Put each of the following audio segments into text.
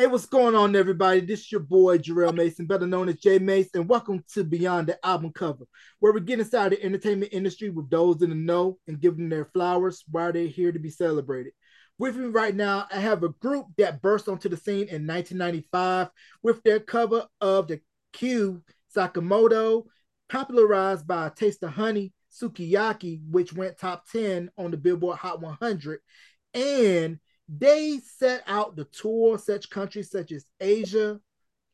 Hey, what's going on, everybody? This is your boy Jarrell Mason, better known as Jay Mason, welcome to Beyond the Album Cover, where we get inside the entertainment industry with those in the know and give them their flowers while they're here to be celebrated. With me right now, I have a group that burst onto the scene in 1995 with their cover of the Kyu Sakamoto, popularized by Taste of Honey, Sukiyaki, which went top 10 on the Billboard Hot 100, and they set out to tour such countries such as Asia,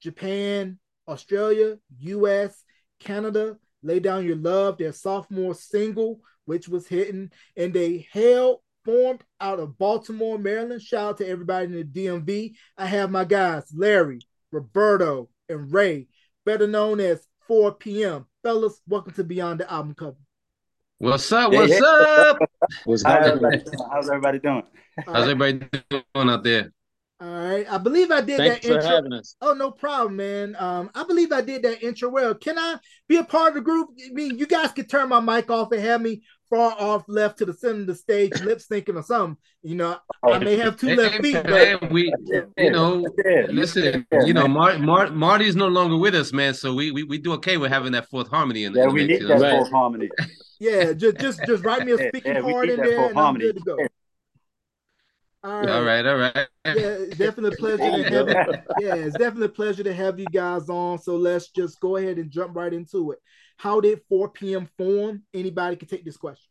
Japan, Australia, US, Canada, Lay Down Your Love, their sophomore single, which was hitting, and they held formed out of Baltimore, Maryland. Shout out to everybody in the DMV. I have my guys, Larry, Roberto, and Ray, better known as 4 p.m. Fellas, welcome to Beyond the Album Cover. What's up? What's yeah, yeah. up? What's How's everybody, How's everybody doing? How's everybody doing out there? All right. I believe I did Thanks that intro. Oh, no problem, man. Um, I believe I did that intro well. Can I be a part of the group? I mean, you guys can turn my mic off and have me far off left to the center of the stage, lip syncing or something. You know, I oh, may have two left feet, but we, you know, listen, you know, Mar- Mar- Marty's no longer with us, man. So we, we we do okay with having that fourth harmony in the Yeah, we need that fourth harmony. Yeah, just just just write me a speaking yeah, part in there, and harmony. I'm good to go. All right. all right, all right. Yeah, definitely pleasure to have you. Yeah, it's definitely a pleasure to have you guys on. So let's just go ahead and jump right into it. How did 4 p.m. form? Anybody can take this question.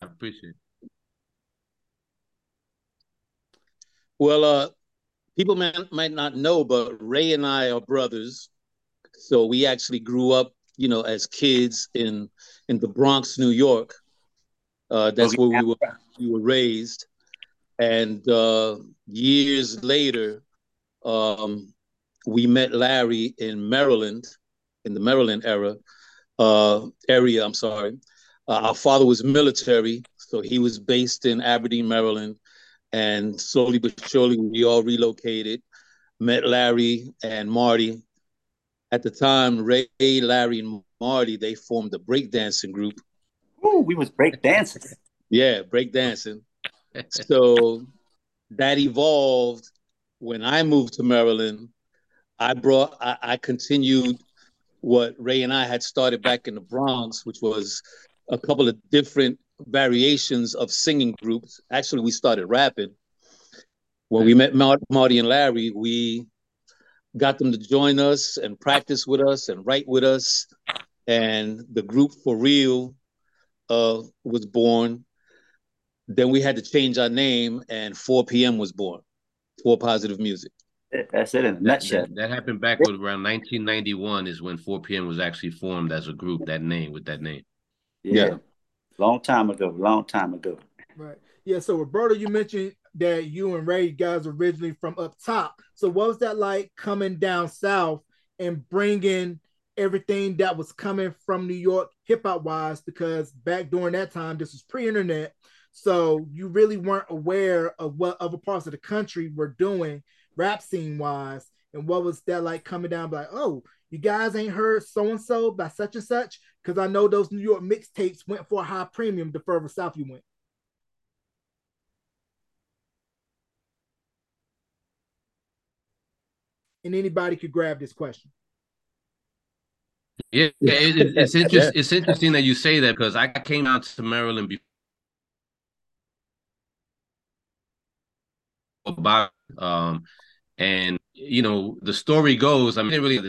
I appreciate it. Well, uh, people might, might not know, but Ray and I are brothers. So we actually grew up, you know, as kids in in the Bronx, New York. Uh, that's where we were we were raised, and uh, years later, um, we met Larry in Maryland, in the Maryland era, uh, area. I'm sorry. Uh, our father was military, so he was based in Aberdeen, Maryland, and slowly but surely we all relocated. Met Larry and Marty. At the time, Ray, Larry, and Marty they formed a breakdancing group. Ooh, we was breakdancing. Yeah, breakdancing. so that evolved when I moved to Maryland. I brought I, I continued what Ray and I had started back in the Bronx, which was a couple of different variations of singing groups. Actually, we started rapping. When we met Marty and Larry, we got them to join us and practice with us and write with us. And the group for real uh, was born. Then we had to change our name, and 4 p.m. was born. 4 Positive Music. That's it in a nutshell. That, that, happened back with around 1991 is when 4 p.m. was actually formed as a group. That name with that name. Yeah. yeah. long time ago. Long time ago. Right. Yeah. So Roberto, you mentioned that you and Ray guys originally from up top. So what was that like coming down south and bringing everything that was coming from New York hip hop wise? Because back during that time, this was pre-internet. So you really weren't aware of what other parts of the country were doing rap scene wise, and what was that like coming down? Like, oh, you guys ain't heard so and so by such and such, because I know those New York mixtapes went for a high premium the further south you went. And anybody could grab this question. Yeah, it, it's interesting. It's interesting that you say that because I came out to Maryland before about um and you know, the story goes, I mean, really,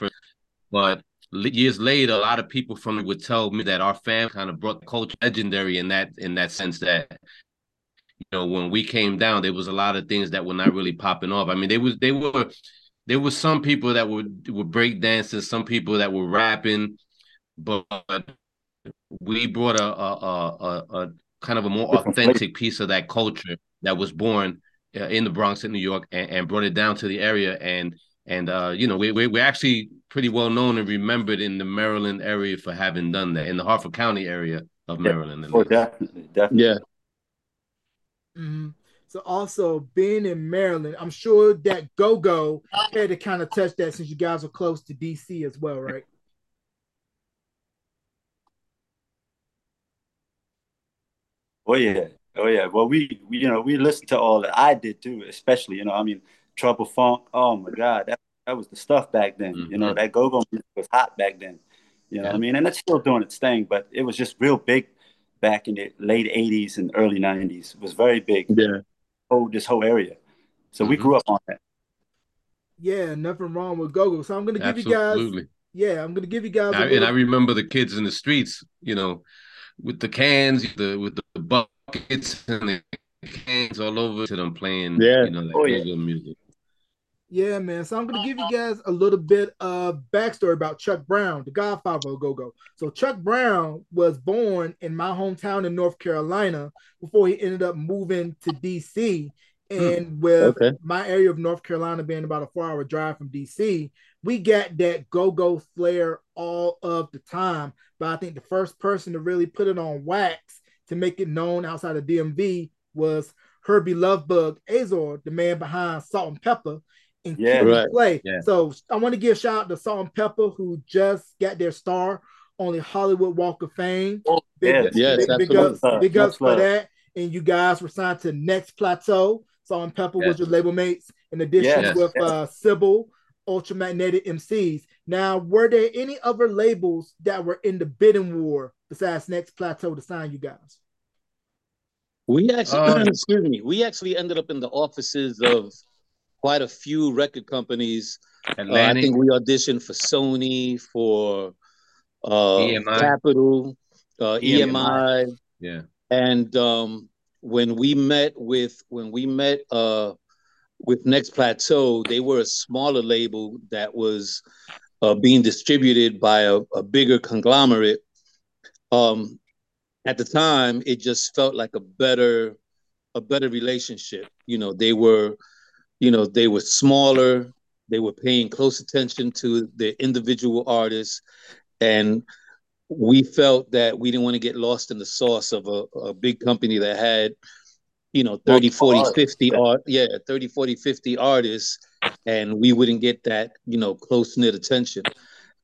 but years later, a lot of people from it would tell me that our family kind of brought the culture legendary in that in that sense that you know when we came down, there was a lot of things that were not really popping off. I mean, they was they were there were some people that would were break dancing, some people that were rapping, but we brought a a, a, a kind of a more authentic piece of that culture that was born uh, in the Bronx in New York and, and, brought it down to the area and and uh, you know we, we we're actually pretty well known and remembered in the Maryland area for having done that in the Harford County area of Maryland. Oh, definitely, definitely. Yeah. Mm-hmm. So also being in Maryland, I'm sure that Go Go had to kind of touch that since you guys are close to DC as well, right? Oh yeah, Oh yeah, well we, we you know we listened to all that. I did too, especially you know I mean Trouble Funk. Oh my God, that that was the stuff back then. Mm-hmm. You know, mm-hmm. that go-go music was hot back then. You know yeah. what I mean? And it's still doing its thing, but it was just real big back in the late 80s and early 90s. It was very big. Yeah. Oh, this whole area. So mm-hmm. we grew up on that. Yeah, nothing wrong with go-go. So I'm gonna give Absolutely. you guys yeah, I'm gonna give you guys I, and I remember the kids in the streets, you know, with the cans, the with the buckets and the cans all over to them playing, yeah. you know, like oh, yeah. music. Yeah, man. So I'm gonna give you guys a little bit of backstory about Chuck Brown, the Godfather of Go-Go. So Chuck Brown was born in my hometown in North Carolina before he ended up moving to DC. Hmm. And with okay. my area of North Carolina being about a four-hour drive from DC, we got that go-go flair all of the time. But I think the first person to really put it on wax to make it known outside of DMV was Hurby Luv Bug Azor, the man behind Salt-N-Pepa and yeah, right. Play. Yeah. So I want to give shout out to Salt-N-Pepa, who just got their star on the Hollywood Walk of Fame. Oh, big, yes, big, big ups, big ups for that. And you guys were signed to Next Plateau. Salt-N-Pepa yes. was your label mates in addition yes. with yes. uh Sybil, Ultramagnetic MCs. Now, were there any other labels that were in the bidding war besides Next Plateau to sign you guys? We actually, um, excuse me, we actually ended up in the offices of quite a few record companies. Uh, I think we auditioned for Sony, for uh, EMI. Capitol, uh, EMI. EMI. Yeah. And um, when we met with when we met uh, with Next Plateau, they were a smaller label that was uh, being distributed by a, a bigger conglomerate. Um, at the time, it just felt like a better a better relationship. You know, they were you know, they were smaller, they were paying close attention to the individual artists, and we felt that we didn't want to get lost in the sauce of a, a big company that had, you know, 30, 40, 50 art, yeah, 30, 40, 50 artists, and we wouldn't get that, you know, close knit attention.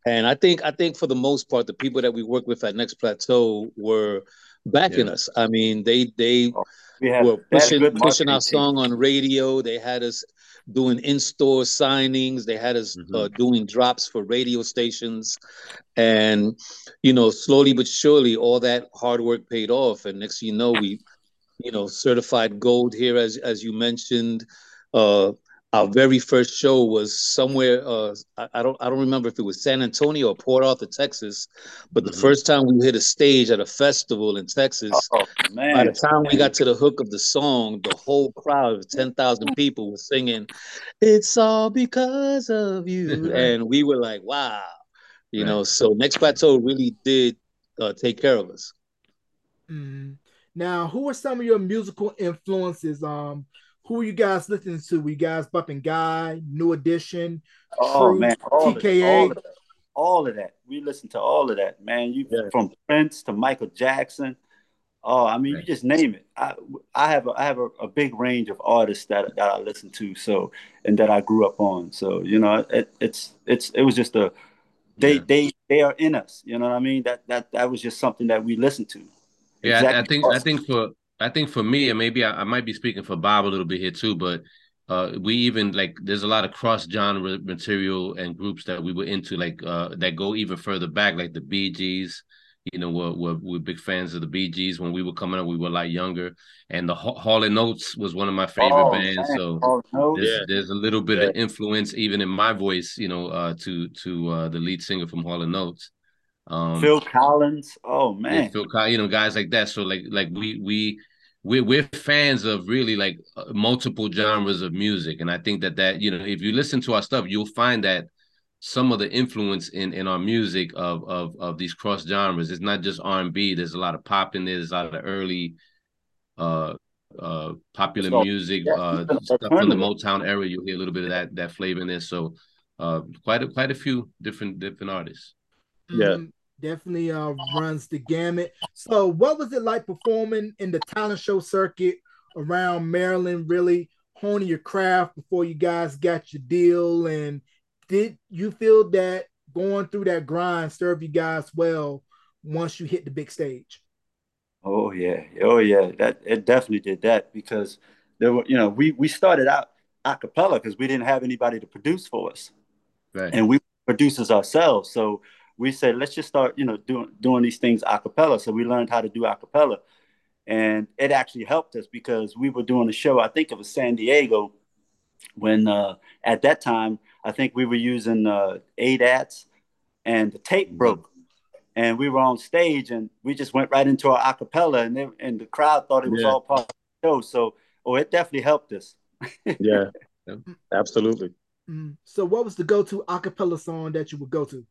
And I think I think for the most part, the people that we work with at Next Plateau were backing yeah. us. I mean, they they oh we were pushing pushing our song on radio. They had us doing in-store signings. They had us mm-hmm. uh, doing drops for radio stations, and you know, slowly but surely, all that hard work paid off. And next, you know, we, you know, certified gold here, as as you mentioned. Uh, our very first show was somewhere uh, I, I, don't I don't remember if it was San Antonio or Port Arthur, Texas, but mm-hmm. the first time we hit a stage at a festival in Texas, oh, by the time we got to the hook of the song, the whole crowd of ten thousand people was singing, "It's all because of you," and we were like, "Wow," you right. know. So Next Plateau really did uh, take care of us. Mm-hmm. Now, who are some of your musical influences? Um, who are you guys listening to? We guys bumping Guy, New Edition, oh True, man, all TKA. Of, all, of all, of that. We listen to all of that, man. You yeah. from Prince to Michael Jackson. Oh, I mean, right. you just name it. I I have a, I have a, a, big range of artists that that I listen to. So and that I grew up on. So you know, it, it's it's it was just a they yeah. they they are in us. You know what I mean? That that that was just something that we listened to. Yeah, exactly. I think I think for I think for me, and maybe I, I, might be speaking for Bob a little bit here too, but uh, we even like there's a lot of cross genre material and groups that we were into, like uh, that go even further back, like the Bee Gees. You know, we're, we're, we're big fans of the Bee Gees. When we were coming up, we were a lot younger, and the Hall and Oates was one of my favorite oh, bands. Man. So there's, yeah. there's, a little bit yeah. of influence even in my voice, you know, uh, to to uh, the lead singer from Hall and Oates. Um, Phil Collins. Oh man, yeah, Phil Collins. You know, guys like that. So like like we we we're, we're fans of really like uh, multiple genres of music. And i think that that you know if you listen to our stuff you'll find that some of the influence in in our music of of of these cross genres. It's not just r&b there's a lot of pop in there. There's a lot of early uh uh popular so, music yeah, uh stuff from the motown era. You'll hear a little bit of that that flavor in there. So uh quite a quite a few different different artists. Yeah. mm-hmm definitely uh, runs the gamut. So, what was it like performing in the talent show circuit around Maryland? Really honing your craft before you guys got your deal, and did you feel that going through that grind served you guys well once you hit the big stage? Oh yeah, oh yeah, that it definitely did that because there were, you know, we we started out acapella because we didn't have anybody to produce for us. Right. And we producers ourselves. So we said, let's just start, you know, doing doing these things acapella. So we learned how to do acapella. And it actually helped us because we were doing a show, I think it was San Diego, when uh, at that time, I think we were using uh, ADATs and the tape mm-hmm. broke. And we were on stage and we just went right into our acapella and, they, and the crowd thought it was yeah. all part of the show. So, oh, it definitely helped us. yeah, absolutely. Mm-hmm. So, what was the go-to acapella song that you would go to?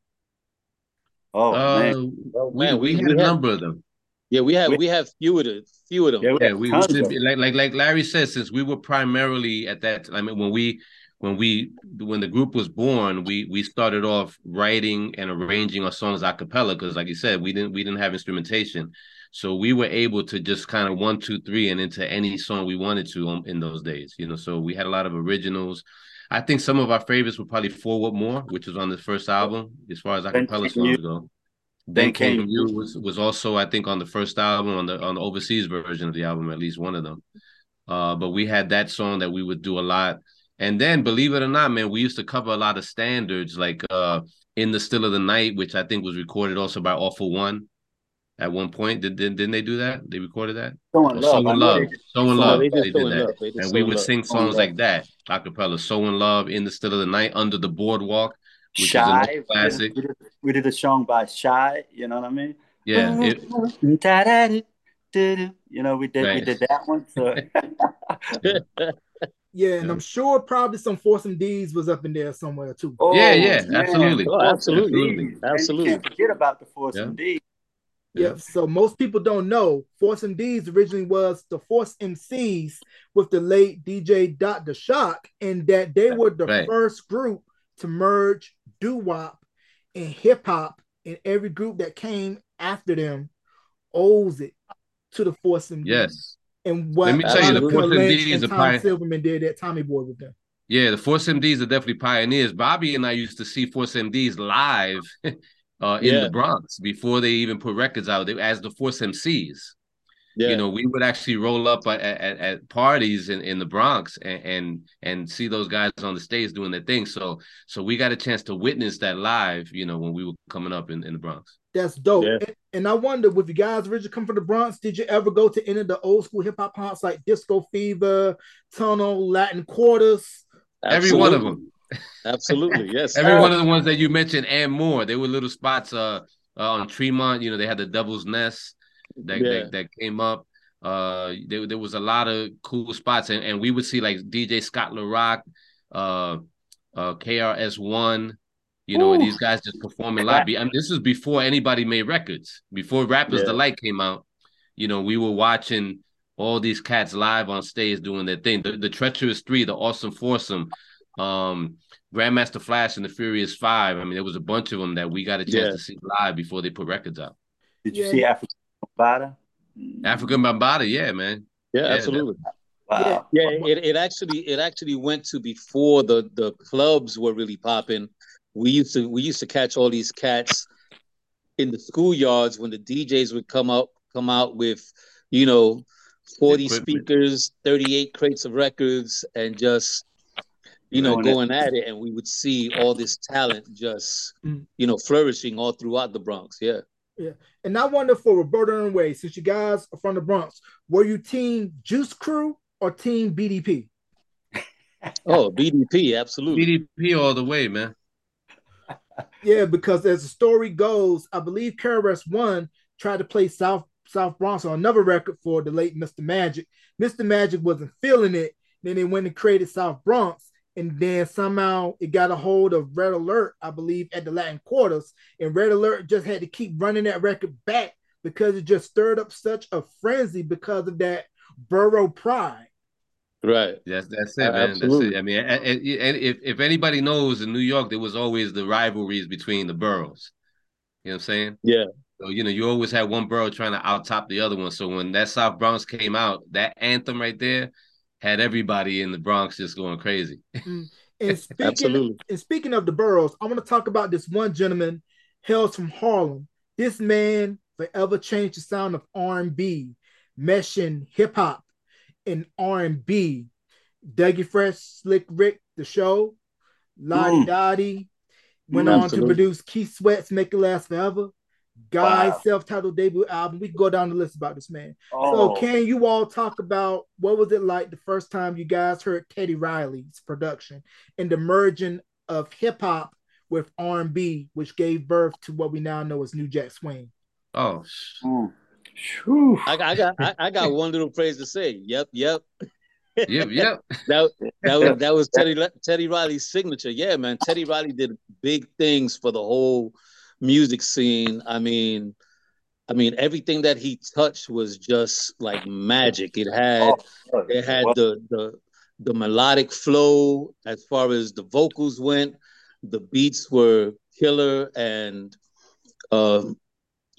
Oh uh, man, oh, man, we, we, we had a number of them. Yeah, we have we, we have few of them. Few of them. Yeah, we, yeah, we like like like Larry said, since we were primarily at that. I mean, when we when we when the group was born, we we started off writing and arranging our songs a cappella because, like you said, we didn't we didn't have instrumentation, so we were able to just kind of one two three and into any song we wanted to in those days. You know, so we had a lot of originals. I think some of our favorites were probably Forward More, which was on the first album, as far as acapella songs go. Then Came You was was also I think on the first album on the on the overseas version of the album, at least one of them. Uh, but we had that song that we would do a lot. And then believe it or not, man, we used to cover a lot of standards like uh In the Still of the Night, which I think was recorded also by All-4-One at one point. Did, did didn't they do that? They recorded that. So in love. So in love. So in love. They, did that. and we would sing songs like that, acapella. So in love, in the still of the night, under the boardwalk, which Shy, is a classic. We did, we did, a song by Shy. You know what I mean? Yeah. Mm-hmm. It, you know, we did right. we did that one. So. Yeah, and I'm sure probably some Force MD's was up in there somewhere too. Oh, yeah, yeah, absolutely. Oh, absolutely. Absolutely. And forget about the foursome yeah. D's. Yeah. So most people don't know Force MDs originally was the Force MCs with the late DJ Dr. Shock, and that they were the right. first group to merge doo wop and hip hop, and every group that came after them owes it to the Force MDs. Yes. And what Let me tell you, the Force MDs and Tom pioneer. Silverman did at Tommy Boy with them. Yeah, the Force MDs are definitely pioneers. Bobby and I used to see Force MDs live uh, in yeah. the Bronx before they even put records out. They, as the Force MCs. Yeah. You know, we would actually roll up at, at, at parties in, in the Bronx and, and, and see those guys on the stage doing their thing. So so we got a chance to witness that live. You know, when we were coming up in, in the Bronx. That's dope. Yeah. And, and, I wonder, with you guys originally come from the Bronx, did you ever go to any of the old school hip hop haunts like Disco Fever, Tunnel, Latin Quarters? Every one of them. Absolutely, yes. Every one of the ones that you mentioned and more. They were little spots uh, uh on Tremont. You know, they had the Devil's Nest that yeah. that, that, came up. Uh, there, there was a lot of cool spots, and, and we would see like DJ Scott La Rock, uh, uh, KRS One. You know, and these guys just performing live. I mean, this was before anybody made records. Before Rappers yeah. Delight came out, you know, we were watching all these cats live on stage doing their thing. The, the Treacherous Three, the Awesome Foursome, um, Grandmaster Flash and the Furious Five. I mean, there was a bunch of them that we got a chance yeah. to see live before they put records out. Did you yeah. see Afrika Bambaataa? Afrika Bambaataa, yeah, man. Yeah, yeah absolutely. Wow. Yeah, it, it actually it actually went to before the the clubs were really popping. We used to we used to catch all these cats in the schoolyards when the DJs would come out come out with, you know, 40 Equipment. speakers, 38 crates of records, and just you know, going at it, and we would see all this talent just, mm. you know, flourishing all throughout the Bronx. Yeah. Yeah. And I wonder for Roberto and Ray, since you guys are from the Bronx, were you team Juice Crew or team BDP? oh, BDP, absolutely. BDP all the way, man. yeah, because as the story goes, I believe KRS One tried to play South South Bronx on another record for the late Mr. Magic. Mr. Magic wasn't feeling it. Then they went and created South Bronx and then somehow it got a hold of Red Alert, I believe, at the Latin quarters, and Red Alert just had to keep running that record back because it just stirred up such a frenzy because of that borough pride. Right. That's that's it, man. Absolutely. That's it. I mean, and, and if if anybody knows in New York, there was always the rivalries between the boroughs. You know what I'm saying? Yeah. So you know, you always had one borough trying to outtop the other one. So when that South Bronx came out, that anthem right there, had everybody in the Bronx just going crazy. Mm. And speaking, Absolutely. And speaking of the boroughs, I want to talk about this one gentleman hails from Harlem. This man forever changed the sound of R&B, meshing hip hop and R&B. Dougie Fresh, Slick Rick, the show, Lottie mm. Dottie, went on to produce Keith Sweat's Make It Last Forever, Guy's wow. self-titled debut album. We can go down the list about this man. Oh. So can you all talk about what was it like the first time you guys heard Teddy Riley's production and the merging of hip hop with R&B, which gave birth to what we now know as New Jack Swing? Oh, mm. I, I, got I, I, got one little phrase to say. Yep, yep. Yep, yep. that that was that was Teddy Teddy Riley's signature. Yeah, man. Teddy Riley did big things for the whole music scene. I mean, I mean everything that he touched was just like magic. It had oh, it had the the the melodic flow as far as the vocals went. The beats were killer and um,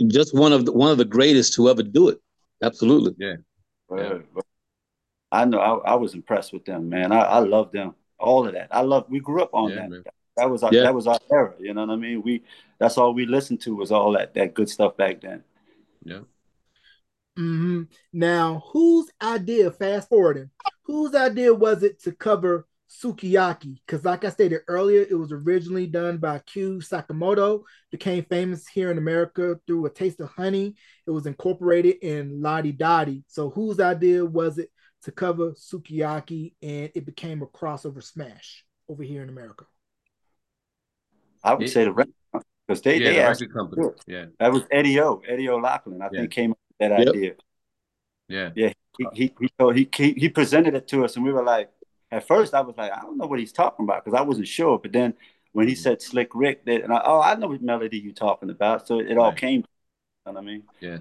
just one of the one of the greatest to ever do it. Absolutely. Yeah. yeah. I know I, I, was impressed with them, man. I, I love them. All of that. I love we grew up on yeah, that. Man. That was our yeah. that was our era. You know what I mean? We that's all we listened to was all that that good stuff back then. Yeah. Mm-hmm. Now, whose idea? Fast forwarding, whose idea was it to cover Sukiyaki? Because, like I stated earlier, it was originally done by Kyu Sakamoto. Became famous here in America through A Taste of Honey. It was incorporated in La Di Da Di. So, whose idea was it to cover Sukiyaki, and it became a crossover smash over here in America? I would it, say the record because they yeah, they the record company. Yeah, that was Eddie O. Eddie O'Loughlin. I yeah. think came up with that yep. idea. Yeah, yeah. He he, he he he presented it to us, and we were like, at first I was like, I don't know what he's talking about because I wasn't sure. But then when he mm-hmm. said Slick Rick, that and I, oh, I know what melody you're talking about. So it all came. You know what I mean? Yeah.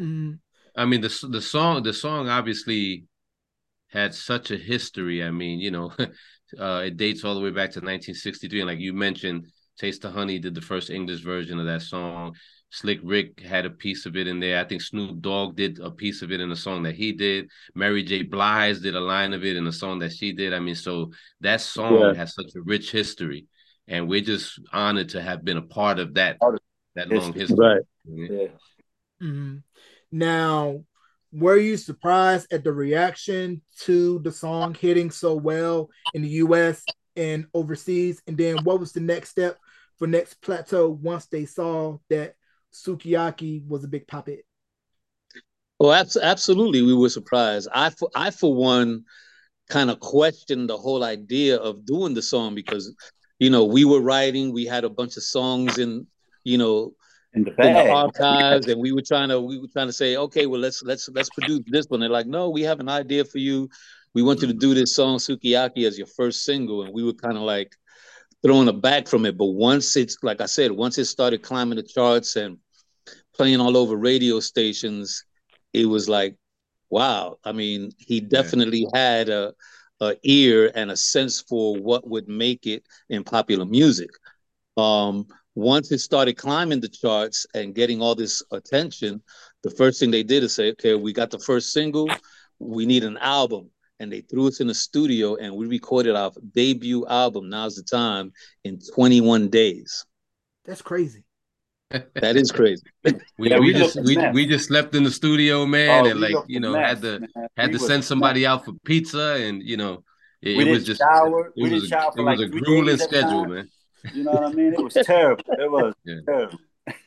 Mm-hmm. I mean the the song the song obviously had such a history. I mean, you know, uh, it dates all the way back to 1963, and like you mentioned, Taste of Honey did the first English version of that song. Slick Rick had a piece of it in there. I think Snoop Dogg did a piece of it in a song that he did. Mary J. Blige did a line of it in a song that she did. I mean, so that song yeah. has such a rich history, and we're just honored to have been a part of that that long history. Right. Yeah. Mm-hmm. Now, were you surprised at the reaction to the song hitting so well in the US and overseas? And then what was the next step for Next Plateau once they saw that Sukiyaki was a big hit? Oh, well, absolutely, we were surprised. I, for, I for one, kind of questioned the whole idea of doing the song because, you know, we were writing, we had a bunch of songs in, you know, in the, in the archives, and we were trying to we were trying to say, okay, well let's let's let's produce this one. They're like, no, we have an idea for you. We want you to do this song Sukiyaki as your first single, and we were kind of like throwing a back from it. But once it's like I said, once it started climbing the charts and playing all over radio stations, it was like, wow. I mean, he definitely yeah. had a, a ear and a sense for what would make it in popular music. Um, once it started climbing the charts and getting all this attention, the first thing they did is say, okay, we got the first single, we need an album. And they threw us in the studio and we recorded our debut album, Now's the Time, in 21 days. That's crazy. that is crazy. we, yeah, we, we just we, we just slept in the studio, man, oh, and like you know mess, had to man. had we to send somebody out for pizza, and you know it, it was just shower. it, was, a, it was a grueling schedule, man. You know what I mean? It was terrible. It was yeah. terrible.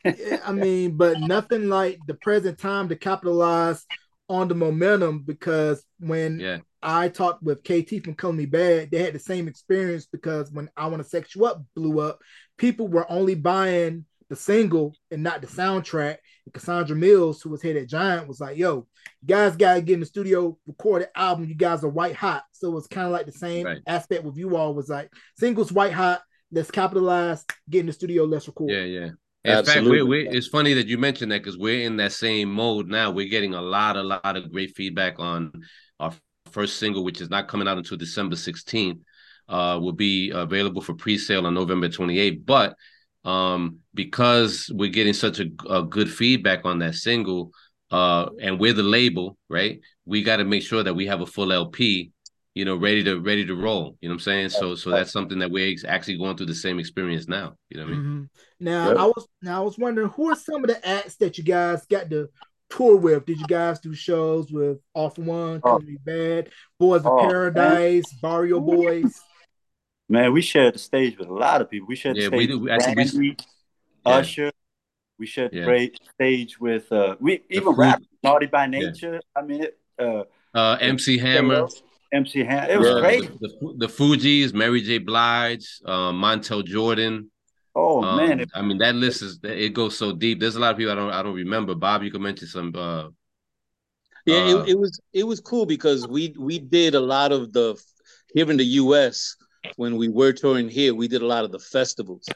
yeah, I mean, but nothing like the present time to capitalize on the momentum because when yeah. I talked with KT from Color Me Badd, they had the same experience because when I Want to Sex You Up blew up, people were only buying the single and not the soundtrack. And Cassandra Mills, who was head at Giant, was like, yo, you guys gotta get in the studio, record an album. You guys are white hot. So it's kind of like the same right. aspect with you all was like singles white hot, let's capitalize, get in the studio, let's record. Yeah, yeah. In Absolutely. fact, we're, we're, it's funny that you mentioned that because we're in that same mode now. We're getting a lot, a lot of great feedback on our first single, which is not coming out until December 16th. Uh, will be available for pre-sale on November 28th. But um, because we're getting such a, a good feedback on that single, uh, and we're the label, right? We got to make sure that we have a full LP you know, ready to ready to roll. You know what I'm saying? So so that's something that we're actually going through the same experience now. You know what I mean? Mm-hmm. Now yep. I was now I was wondering who are some of the acts that you guys got to tour with? Did you guys do shows with Off One, oh. Bad, Boys of oh, Paradise, man. Barrio Boys? Man, we shared the stage with a lot of people. We shared yeah, the stage we do. Actually, Randy, we, yeah. Usher. We shared yeah. the stage with uh, we even rap Naughty by Nature. Yeah. I mean, it, uh, uh, MC Hammer. MC Hammer. It was yeah, great. The, the, the, Fugees, Mary J. Blige, uh, Montell Jordan. Oh um, man! I mean, that list is it goes so deep. There's a lot of people I don't I don't remember. Bob, you can mention some. Uh, yeah, uh, it, it was it was cool because we we did a lot of the here in the U.S. when we were touring here, we did a lot of the festivals.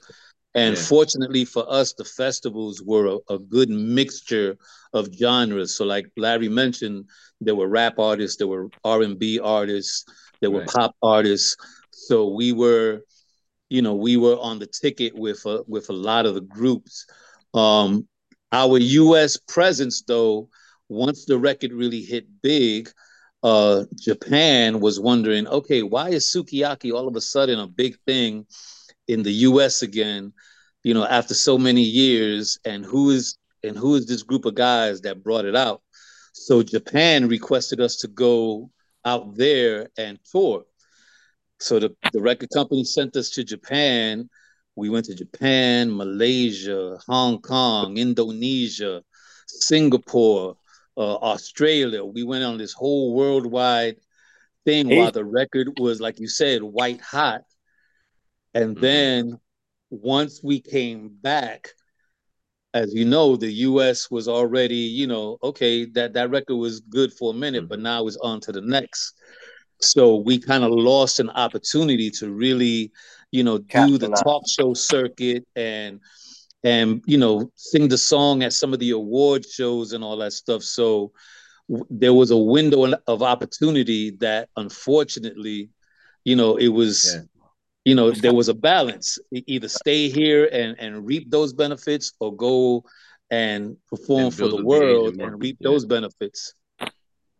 And yeah. fortunately for us, the festivals were a, a, good mixture of genres. So, like Larry mentioned, there were rap artists, there were R and B artists, there were right. pop artists. So we were, you know, we were on the ticket with a, with a lot of the groups. Um, our U.S. presence, though, once the record really hit big, uh, Japan was wondering, okay, why is Sukiyaki all of a sudden a big thing in the U.S. again? You know, after so many years, and who is and who is this group of guys that brought it out? So Japan requested us to go out there and tour. So the, the record company sent us to Japan. We went to Japan, Malaysia, Hong Kong, Indonesia, Singapore, uh, Australia. We went on this whole worldwide thing hey. while the record was, like you said, white hot. And mm-hmm. then once we came back, as you know, the U.S. was already, you know, okay, that that record was good for a minute, mm-hmm. but now it's on to the next. So we kind of lost an opportunity to really, you know, do the talk show circuit and and you know sing the song at some of the award shows and all that stuff so w- there was a window of opportunity that unfortunately you know it was yeah. You know there was a balance either stay here and and reap those benefits or go and perform and for the world and reap yeah. those benefits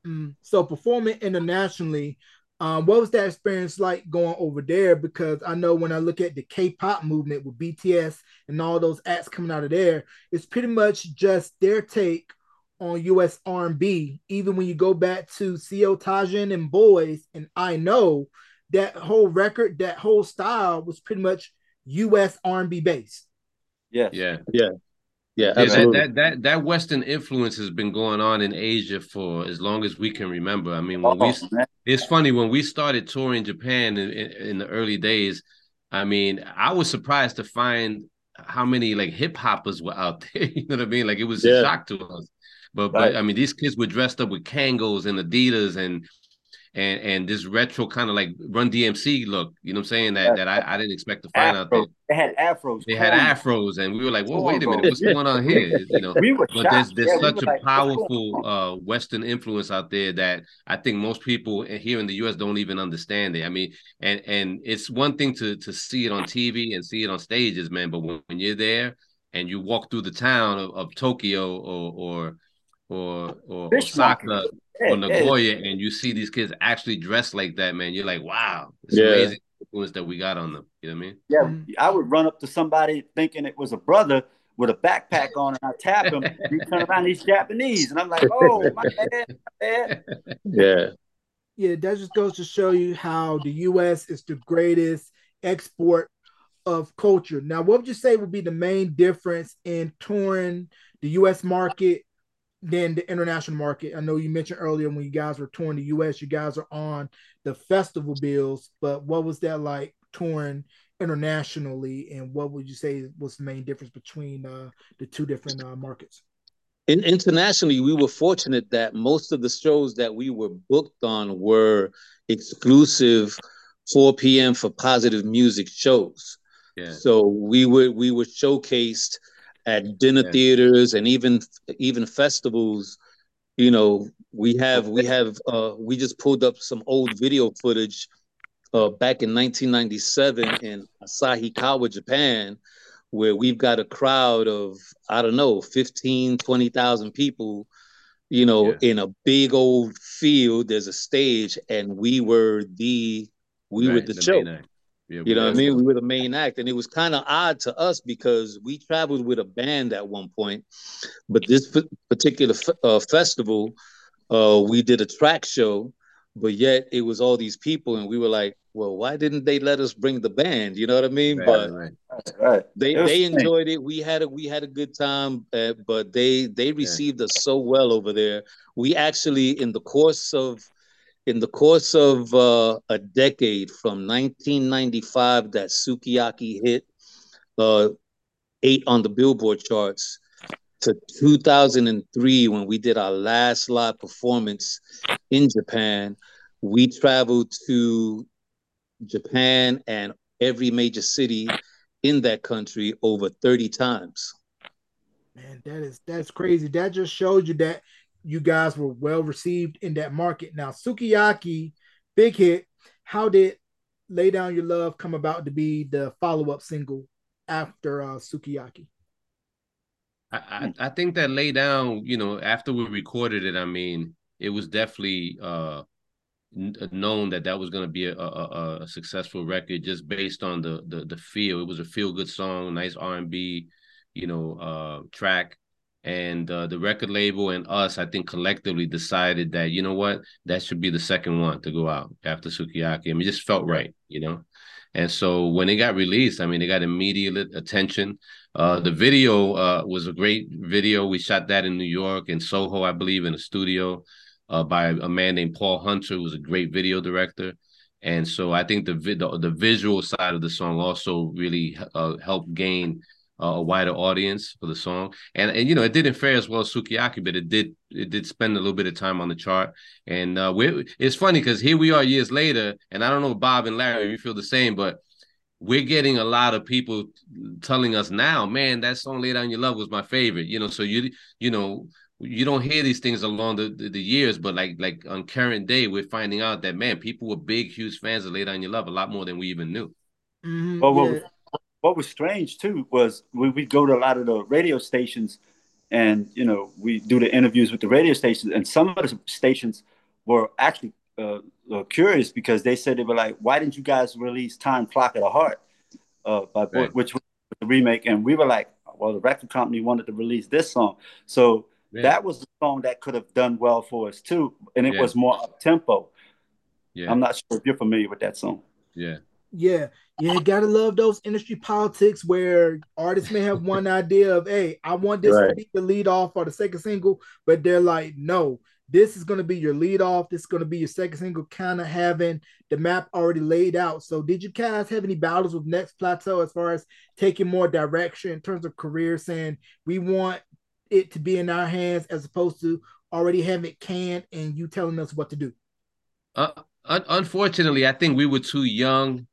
mm. so performing internationally um, what was that experience like going over there? Because I know when I look at the K-pop movement with BTS and all those acts coming out of there, it's pretty much just their take on U.S. R&B. Even when you go back to Seo Taiji and Boys, and I know that whole record, that whole style was pretty much U.S. R&B based. Yeah, yeah, yeah. Yeah, yeah that, that, that that Western influence has been going on in Asia for as long as we can remember. I mean, when oh, we man. it's funny when we started touring Japan in, in, in, the early days. I mean, I was surprised to find how many like hip hoppers were out there. you know what I mean? Like it was yeah. a shock to us. But right. but I mean, these kids were dressed up with Kangols and Adidas and and and this retro kind of like Run DMC look. You know what I'm saying? That that I, I didn't expect to find Afro. out. There. They had afros. They had afros, and we were like, "Well, wait a minute, what's going on here?" You know, we but there's there's yeah, such we a like, powerful uh, Western influence out there that I think most people here in the U.S. don't even understand it. I mean, and and it's one thing to to see it on TV and see it on stages, man, but when, when you're there and you walk through the town of, of Tokyo or or or or Osaka or Nagoya, and you see these kids actually dressed like that, man, you're like, wow, it's yeah. amazing influence that we got on them. You know what I mean? Yeah, mm-hmm. I would run up to somebody thinking it was a brother with a backpack on, and I tap him. he turn around, he's Japanese, and I'm like, oh my bad, my bad. Yeah. Yeah, that just goes to show you how the U.S. is the greatest export of culture. Now, what would you say would be the main difference in touring the U.S. market than the international market. I know you mentioned earlier when you guys were touring the US, you guys are on the festival bills, but what was that like touring internationally and what would you say was the main difference between uh, the two different uh, markets? In, internationally, we were fortunate that most of the shows that we were booked on were exclusive 4 p.m. for positive music shows. Yeah. So we were we were showcased at dinner yeah. theaters and even even festivals you know we have we have uh we just pulled up some old video footage uh back in 1997 in asahikawa japan where we've got a crowd of i don't know 15 20,000 people you know yeah. in a big old field there's a stage and we were the we right, were the, the show Yeah, you know what I mean? We were the main act, and it was kind of odd to us because we traveled with a band at one point, but this particular uh, festival, uh, we did a track show, but yet it was all these people, and we were like, well, why didn't they let us bring the band? You know what I mean? Right, but right. Right. they they enjoyed it. We had a we had a good time, uh, but they they received yeah. us so well over there. We actually, in the course of in the course of uh, a decade from 1995 that Sukiyaki hit uh, eight on the Billboard charts to 2003 when we did our last live performance in Japan. We traveled to Japan and every major city in that country over 30 times. Man, that is that's crazy. That just showed you that you guys were well received in that market. Now, Sukiyaki, big hit. How did Lay Down Your Love come about to be the follow up single after uh, Sukiyaki? I, I, think that Lay Down, you know, after we recorded it, I mean, it was definitely uh, known that that was going to be a, a, a, successful record just based on the, the the feel. It was a feel good song, nice R and B, you know, uh, track and uh, the record label and us, I think collectively decided that you know what, that should be the second one to go out after Sukiyaki. I mean, just felt right, you know. And so when it got released, I mean, it got immediate attention. Uh, the video uh, was a great video. We shot that in New York in Soho, I believe, in a studio uh, by a man named Paul Hunter, who was a great video director. And so I think the the, the visual side of the song also really uh, helped gain uh, a wider audience for the song. And and you know, it didn't fare as well as Sukiyaki, but it did it did spend a little bit of time on the chart. And uh, we it's funny because here we are years later, and I don't know Bob and Larry, if you feel the same, but we're getting a lot of people telling us now, man, that song "Lay Down Your Love" was my favorite. You know, so you you know you don't hear these things along the, the, the, years, but like like on current day, we're finding out that man, people were big, huge fans of "Lay Down Your Love" a lot more than we even knew. Mm-hmm, well, yeah what was strange too was we we go to a lot of the radio stations, and you know we do the interviews with the radio stations, and some of the stations were actually uh, uh, curious because they said they were like, "Why didn't you guys release Time Clock of the Heart?" Uh, by right. which was the remake, and we were like, "Well, the record company wanted to release this song, so." Yeah. That was a song that could have done well for us too, and it yeah. was more up tempo. Yeah. I'm not sure if you're familiar with that song. Yeah. Yeah, yeah, gotta love those industry politics where artists may have one idea of, hey, I want this right. to be the lead off or the second single, but they're like, no, this is gonna be your lead off, this is gonna be your second single, kind of having the map already laid out. So, did you guys have any battles with Next Plateau as far as taking more direction in terms of career, saying we want it to be in our hands as opposed to already having it canned and you telling us what to do? Uh, un- unfortunately, I think we were too young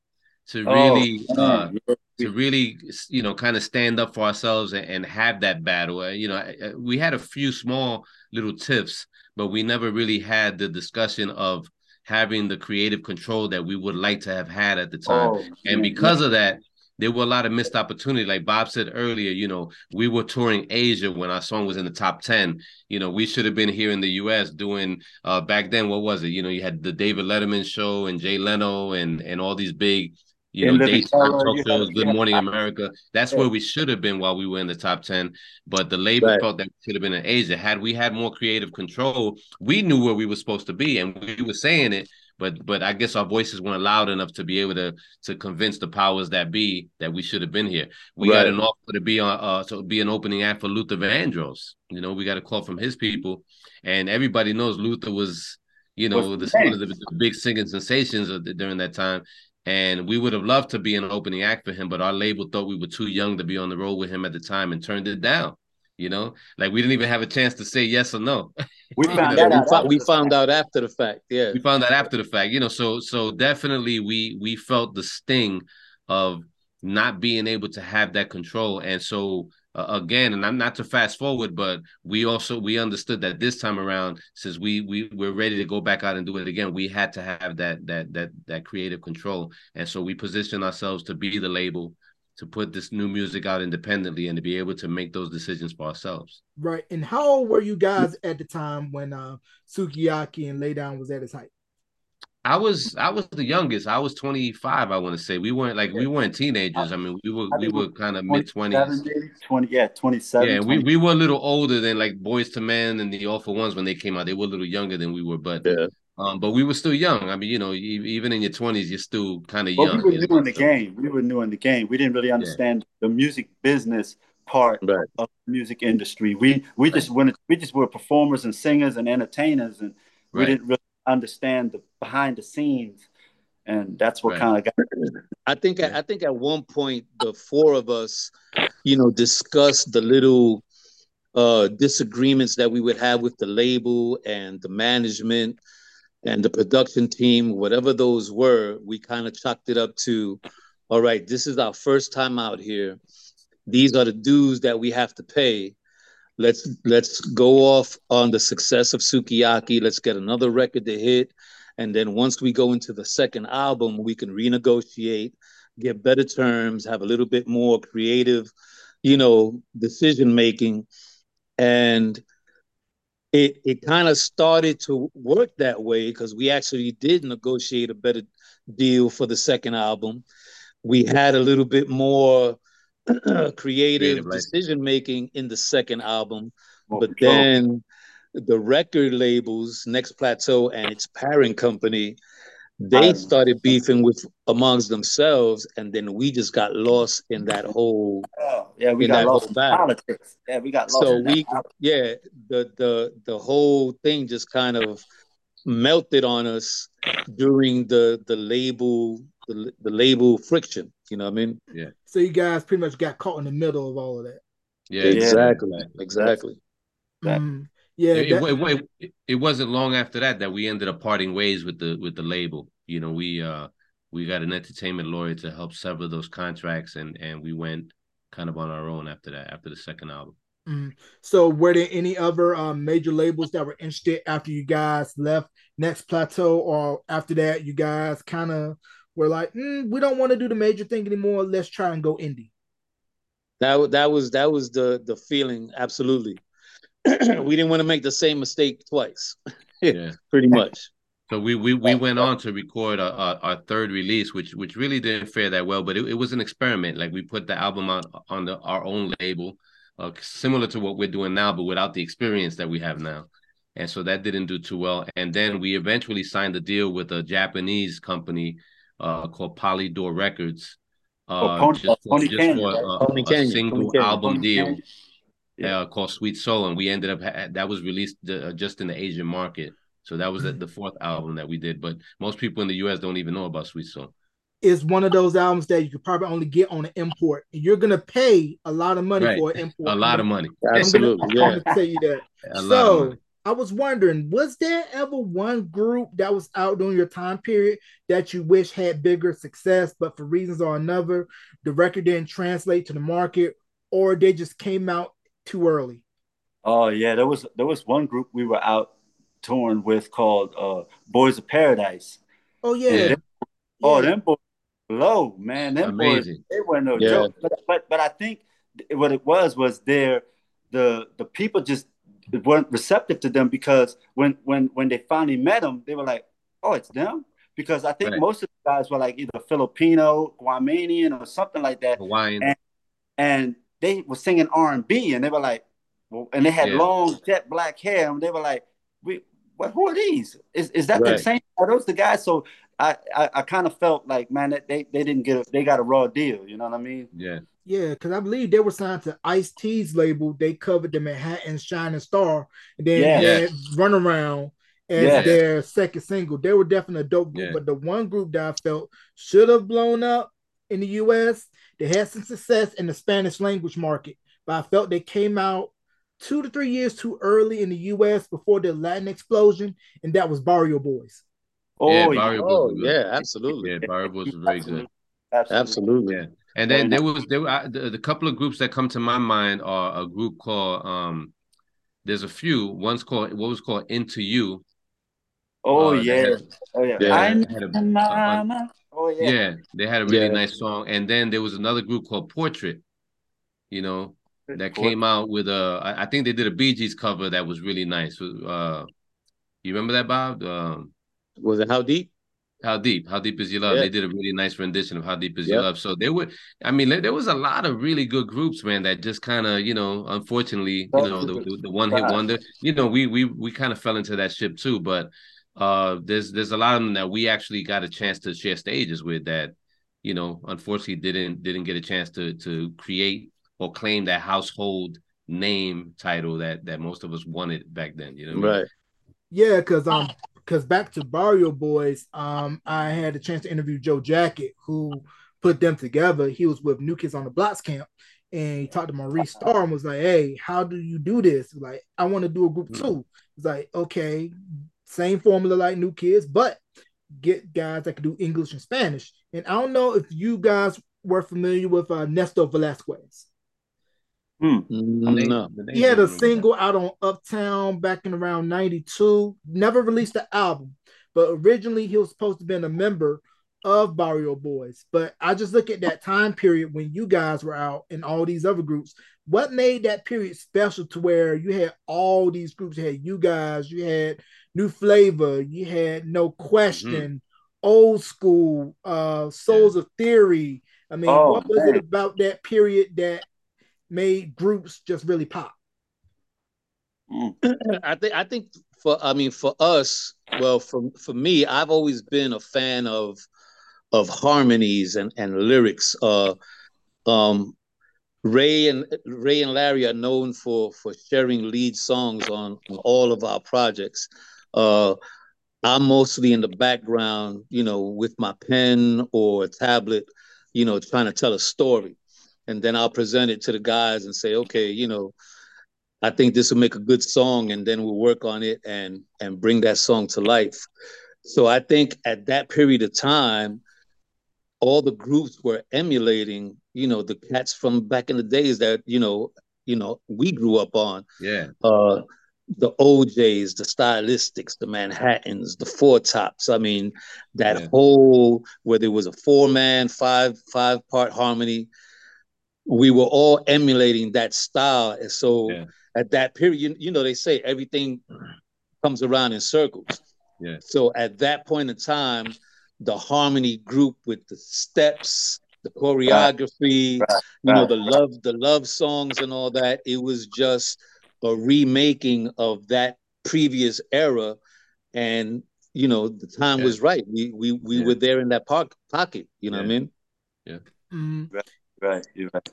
to oh, really oh, uh, to really you know kind of stand up for ourselves and, and have that battle. Uh, you know, we had a few small little tiffs, but we never really had the discussion of having the creative control that we would like to have had at the time. Oh, and because of that, there were a lot of missed opportunity. Like Bob said earlier, you know, we were touring Asia when our song was in the top 10. You know, we should have been here in the US doing uh back then, what was it? You know, you had the David Letterman show and Jay Leno and and all these big you know, daytime talk shows, Good Morning America. That's yeah. where we should have been while we were in the top 10. But the label right. felt that we should have been in Asia. Had we had more creative control, we knew where we were supposed to be and we were saying it. But but I guess our voices weren't loud enough to be able to to convince the powers that be that we should have been here. We right. got an offer to be on uh to be an opening act for Luther Vandross. You know, we got a call from his people, and everybody knows Luther was you know, the, one of the, the, big singing sensations the, during that time. And we would have loved to be an opening act for him, but our label thought we were too young to be on the road with him at the time and turned it down. You know, like we didn't even have a chance to say yes or no. We found you know? out. We, found out after the fact. Yeah, we found out after the fact. You know, so so definitely we we felt the sting of not being able to have that control, and so uh, again, and I'm not to fast forward, but we also we understood that this time around, since we we we're ready to go back out and do it again, we had to have that that that that creative control, and so we positioned ourselves to be the label to put this new music out independently and to be able to make those decisions for ourselves. Right. And how old were you guys at the time when uh Sukiyaki and Laydown was at its height? I was I was the youngest. I was 25. I want to say we weren't like we weren't teenagers. I mean, we were we were kind of mid 20s. 20 yeah, 27. Yeah, we, we were a little older than like Boyz II Men and the All-4-Ones when they came out. They were a little younger than we were, but yeah. um, but we were still young. I mean, you know, even in your 20s, you're still kind of young. We were new in the game. We were new in the game. We didn't really understand yeah. the music business part right. of the music industry. We we right. just went we just were performers and singers and entertainers and we didn't really understand the behind the scenes and that's what right. kind of got i think yeah. i think at one point the four of us you know discussed the little uh disagreements that we would have with the label and the management and the production team whatever those were we kind of chalked it up to all right this is our first time out here these are the dues that we have to pay let's let's go off on the success of Sukiyaki. Let's get another record to hit, and then once we go into the second album, we can renegotiate, get better terms, have a little bit more creative, you know, decision making, and it it kind of started to work that way because we actually did negotiate a better deal for the second album. We had a little bit more creative, creative decision making in the second album, More but control. then the record labels, Next Plateau and its parent company, they started beefing with amongst themselves, and then we just got lost in that whole. Oh, yeah, we got lost in politics. Yeah, we got lost. So we, yeah, the the the whole thing just kind of melted on us during the the label the, the label friction. You know what I mean? Yeah. So you guys pretty much got caught in the middle of all of that. Yeah, exactly, exactly. Mm, yeah, it, it, it, it, wasn't long after that that we ended up parting ways with the with the label. You know, we uh we got an entertainment lawyer to help sever those contracts, and and we went kind of on our own after that, after the second album. Mm. So, were there any other um, major labels that were interested after you guys left Next Plateau, or after that, you guys kind of we're like, mm, we don't want to do the major thing anymore. Let's try and go indie. That that was that was the the feeling. Absolutely, we didn't want to make the same mistake twice. yeah, pretty much. So we we, we went on to record our, our, our third release, which which really didn't fare that well, but it, it was an experiment. Like we put the album out on the, our own label, uh, similar to what we're doing now, but without the experience that we have now. And so that didn't do too well. And then we eventually signed a deal with a Japanese company uh, called Polydor Records. Uh, oh, just for, just for a, a single album deal yeah. uh, called Sweet Soul, and we ended up ha- that was released uh, just in the Asian market. So that was the fourth album that we did. But most people in the U.S. don't even know about Sweet Soul. Is one of those albums that you could probably only get on an import. You're gonna pay a lot of money right. for an import. A lot of money. Absolutely. I'm gonna, yeah. I'm gonna tell you that. A so I was wondering, was there ever one group that was out during your time period that you wish had bigger success, but for reasons or another, the record didn't translate to the market, or they just came out too early? Oh yeah, there was there was one group we were out touring with called uh, Boyz of Paradize. Oh yeah. Them, oh, them boys low man. Them Amazing. boys they were no yeah. joke. But, but but I think what it was was there the the people just weren't receptive to them because when when when they finally met them, they were like, "Oh, it's them." Because I think right. most of the guys were like either Filipino, Guamanian, or something like that. Hawaiian. And, and they were singing R and B, and they were like, well, and they had yeah. long jet black hair, and they were like, "We, well, who are these? Is is that right. the same? Are those the guys?" So I I, I kind of felt like, man, that they they didn't get a, they got a raw deal. You know what I mean? Yeah. Yeah, because I believe they were signed to Ice T's label. They covered the Manhattan Shining Star, and then yeah. had Runaround as yeah. their second single. They were definitely a dope group, yeah. but the one group that I felt should have blown up in the US, they had some success in the Spanish language market, but I felt they came out two to three years too early in the US before the Latin explosion, and that was Barrio Boyzz. Oh, yeah, Barrio oh, yeah, absolutely. Yeah, Barrio Boyzz was very good. Absolutely. Absolutely. Yeah. And then there was there were the, the couple of groups that come to my mind are a group called um there's a few. One's called what was called Into You. Oh uh, yeah. Had, oh yeah. yeah a, oh yeah. Yeah, they had a really yeah. nice song. And then there was another group called Portrait, you know, that came out with a I, I think they did a Bee Gees cover that was really nice. Uh you remember that, Bob? Um, was it How Deep? How deep? How deep is your love? Yeah. They did a really nice rendition of How Deep Is yep. Your Love. So there were, I mean, there was a lot of really good groups, man. That just kind of, you know, unfortunately, you know, the, the, the one hit wonder. You know, we we we kind of fell into that ship too. But uh, there's there's a lot of them that we actually got a chance to share stages with that, you know, unfortunately didn't didn't get a chance to to create or claim that household name title that that most of us wanted back then. You know, right? I mean? Yeah, because um, because back to Barrio Boyzz, um, I had a chance to interview Joe Jacket, who put them together. He was with New Kids on the Blocks camp, and he talked to Maurice Starr and was like, "Hey, how do you do this? Like, I want to do a group too." He's like, "Okay, same formula like New Kids, but get guys that can do English and Spanish." And I don't know if you guys were familiar with uh, Nestor Velasquez. Hmm. No. He had a single out on Uptown back in around 92. Never released the album, but originally he was supposed to be a member of Barrio Boyzz. But I just look at that time period when you guys were out and all these other groups. What made that period special to where you had all these groups? You had you guys, you had New Flavor, you had No Question, mm-hmm. Old School, uh, Souls yeah. of Theory. I mean, oh, what was man. it about that period that made groups just really pop? Mm. I think I think for I mean for us, well for for me, I've always been a fan of of harmonies and and lyrics. Uh, um, Ray and Ray and Larry are known for for sharing lead songs on, on all of our projects. Uh, I'm mostly in the background, you know, with my pen or tablet, you know, trying to tell a story and then I'll present it to the guys and say, okay, you know, I think this will make a good song, and then we'll work on it and and bring that song to life. So I think at that period of time, all the groups were emulating, you know, the cats from back in the days that you know, you know, we grew up on. Yeah. Uh, the O'Jays, the Stylistics, the Manhattans, the Four Tops. I mean, that yeah. whole where there was a four man, five five part harmony we were all emulating that style. And so yeah. at that period, you, you know, they say everything comes around in circles. Yeah. So at that point in time, the harmony group with the steps, the choreography, right. Right. you know, the love, the love songs and all that, it was just a remaking of that previous era. And you know, the time yeah. was right. We we we yeah. were there in that park, pocket. You know what I mean? Yeah. Mm-hmm. Right. You're right.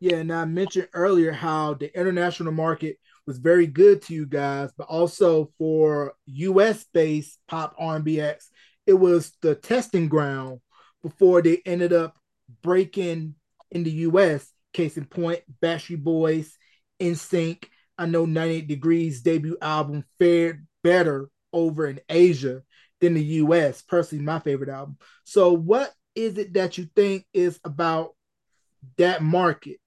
Yeah, and I mentioned earlier how the international market was very good to you guys, but also for US based pop R&B acts, it was the testing ground before they ended up breaking in the US. Case in point, Backstreet Boys, NSYNC. I know 98 Degrees debut album fared better over in Asia than the US. Personally, my favorite album. So, what is it that you think is about that market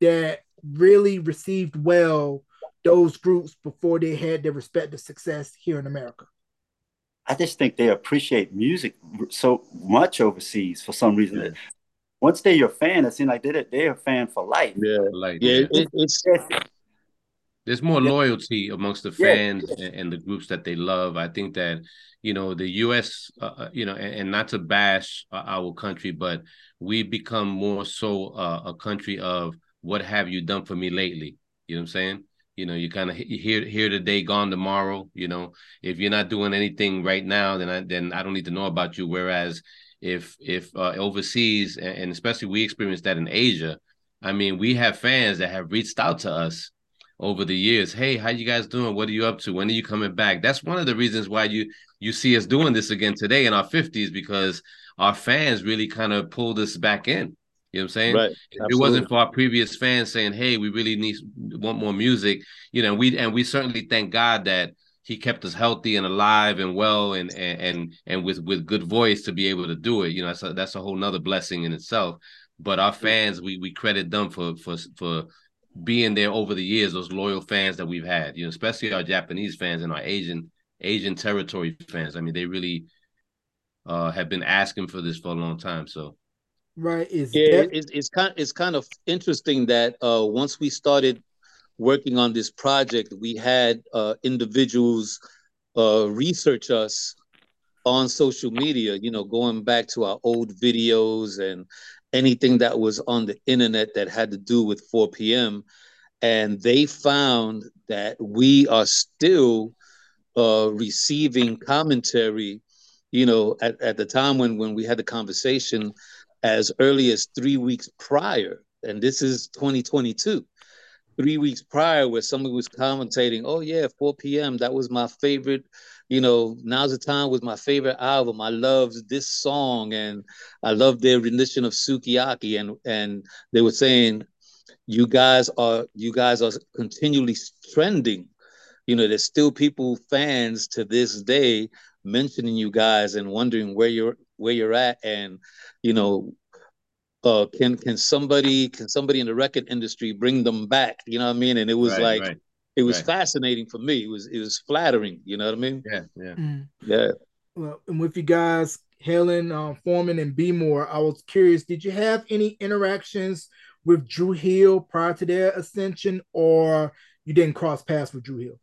that really received well those groups before they had their respective success here in America? I just think they appreciate music so much overseas for some reason. Yeah. Once they're your fan, it seems like they're, they're a fan for life. Yeah, like yeah, it, it's there's more loyalty amongst the fans yeah. and, and, the groups that they love. I think that you know the U.S. Uh, uh, you know, and, and, not to bash our country, but we become more so uh, a country of what have you done for me lately? You know what I'm saying? You know, you kind of here here today, gone tomorrow. You know, if you're not doing anything right now, then I then I don't need to know about you. Whereas if if uh, overseas and especially we experience that in Asia, I mean, we have fans that have reached out to us over the years. Hey, how you guys doing? What are you up to? When are you coming back? That's one of the reasons why you you see us doing this again today in our 50s because our fans really kind of pulled us back in. You know what I'm saying? Right. If it wasn't for our previous fans saying, "Hey, we really need want more music," you know, we and we certainly thank God that He kept us healthy and alive and well and and and, and with with good voice to be able to do it. You know, that's a, that's a whole nother blessing in itself. But our fans, we we credit them for for for being there over the years. Those loyal fans that we've had, you know, especially our Japanese fans and our Asian Asian territory fans. I mean, they really uh, have been asking for this for a long time. So Right. Is yeah, that... it's, it's kind it's kind of interesting that uh, once we started working on this project, we had uh, individuals uh, research us on social media, you know, going back to our old videos and anything that was on the internet that had to do with 4 p.m. And they found that we are still uh, receiving commentary, you know, at, at the time when, when we had the conversation as early as three weeks prior. And this is 2022 three weeks prior where somebody was commentating, oh yeah, 4 p.m. That was my favorite, you know, Now's the Time was my favorite album. I loved this song and I loved their rendition of Sukiyaki. And and they were saying, you guys are you guys are continually trending. You know, there's still people, fans to this day mentioning you guys and wondering where you're where you're at. And, you know, uh, can can somebody can somebody in the record industry bring them back? You know what I mean? And it was right, like right, it was right. fascinating for me. It was it was flattering. You know what I mean? Yeah, yeah, mm. yeah. Well, and with you guys, Helen, uh, Foreman, and B More, I was curious. Did you have any interactions with Dru Hill prior to their ascension, or you didn't cross paths with Dru Hill?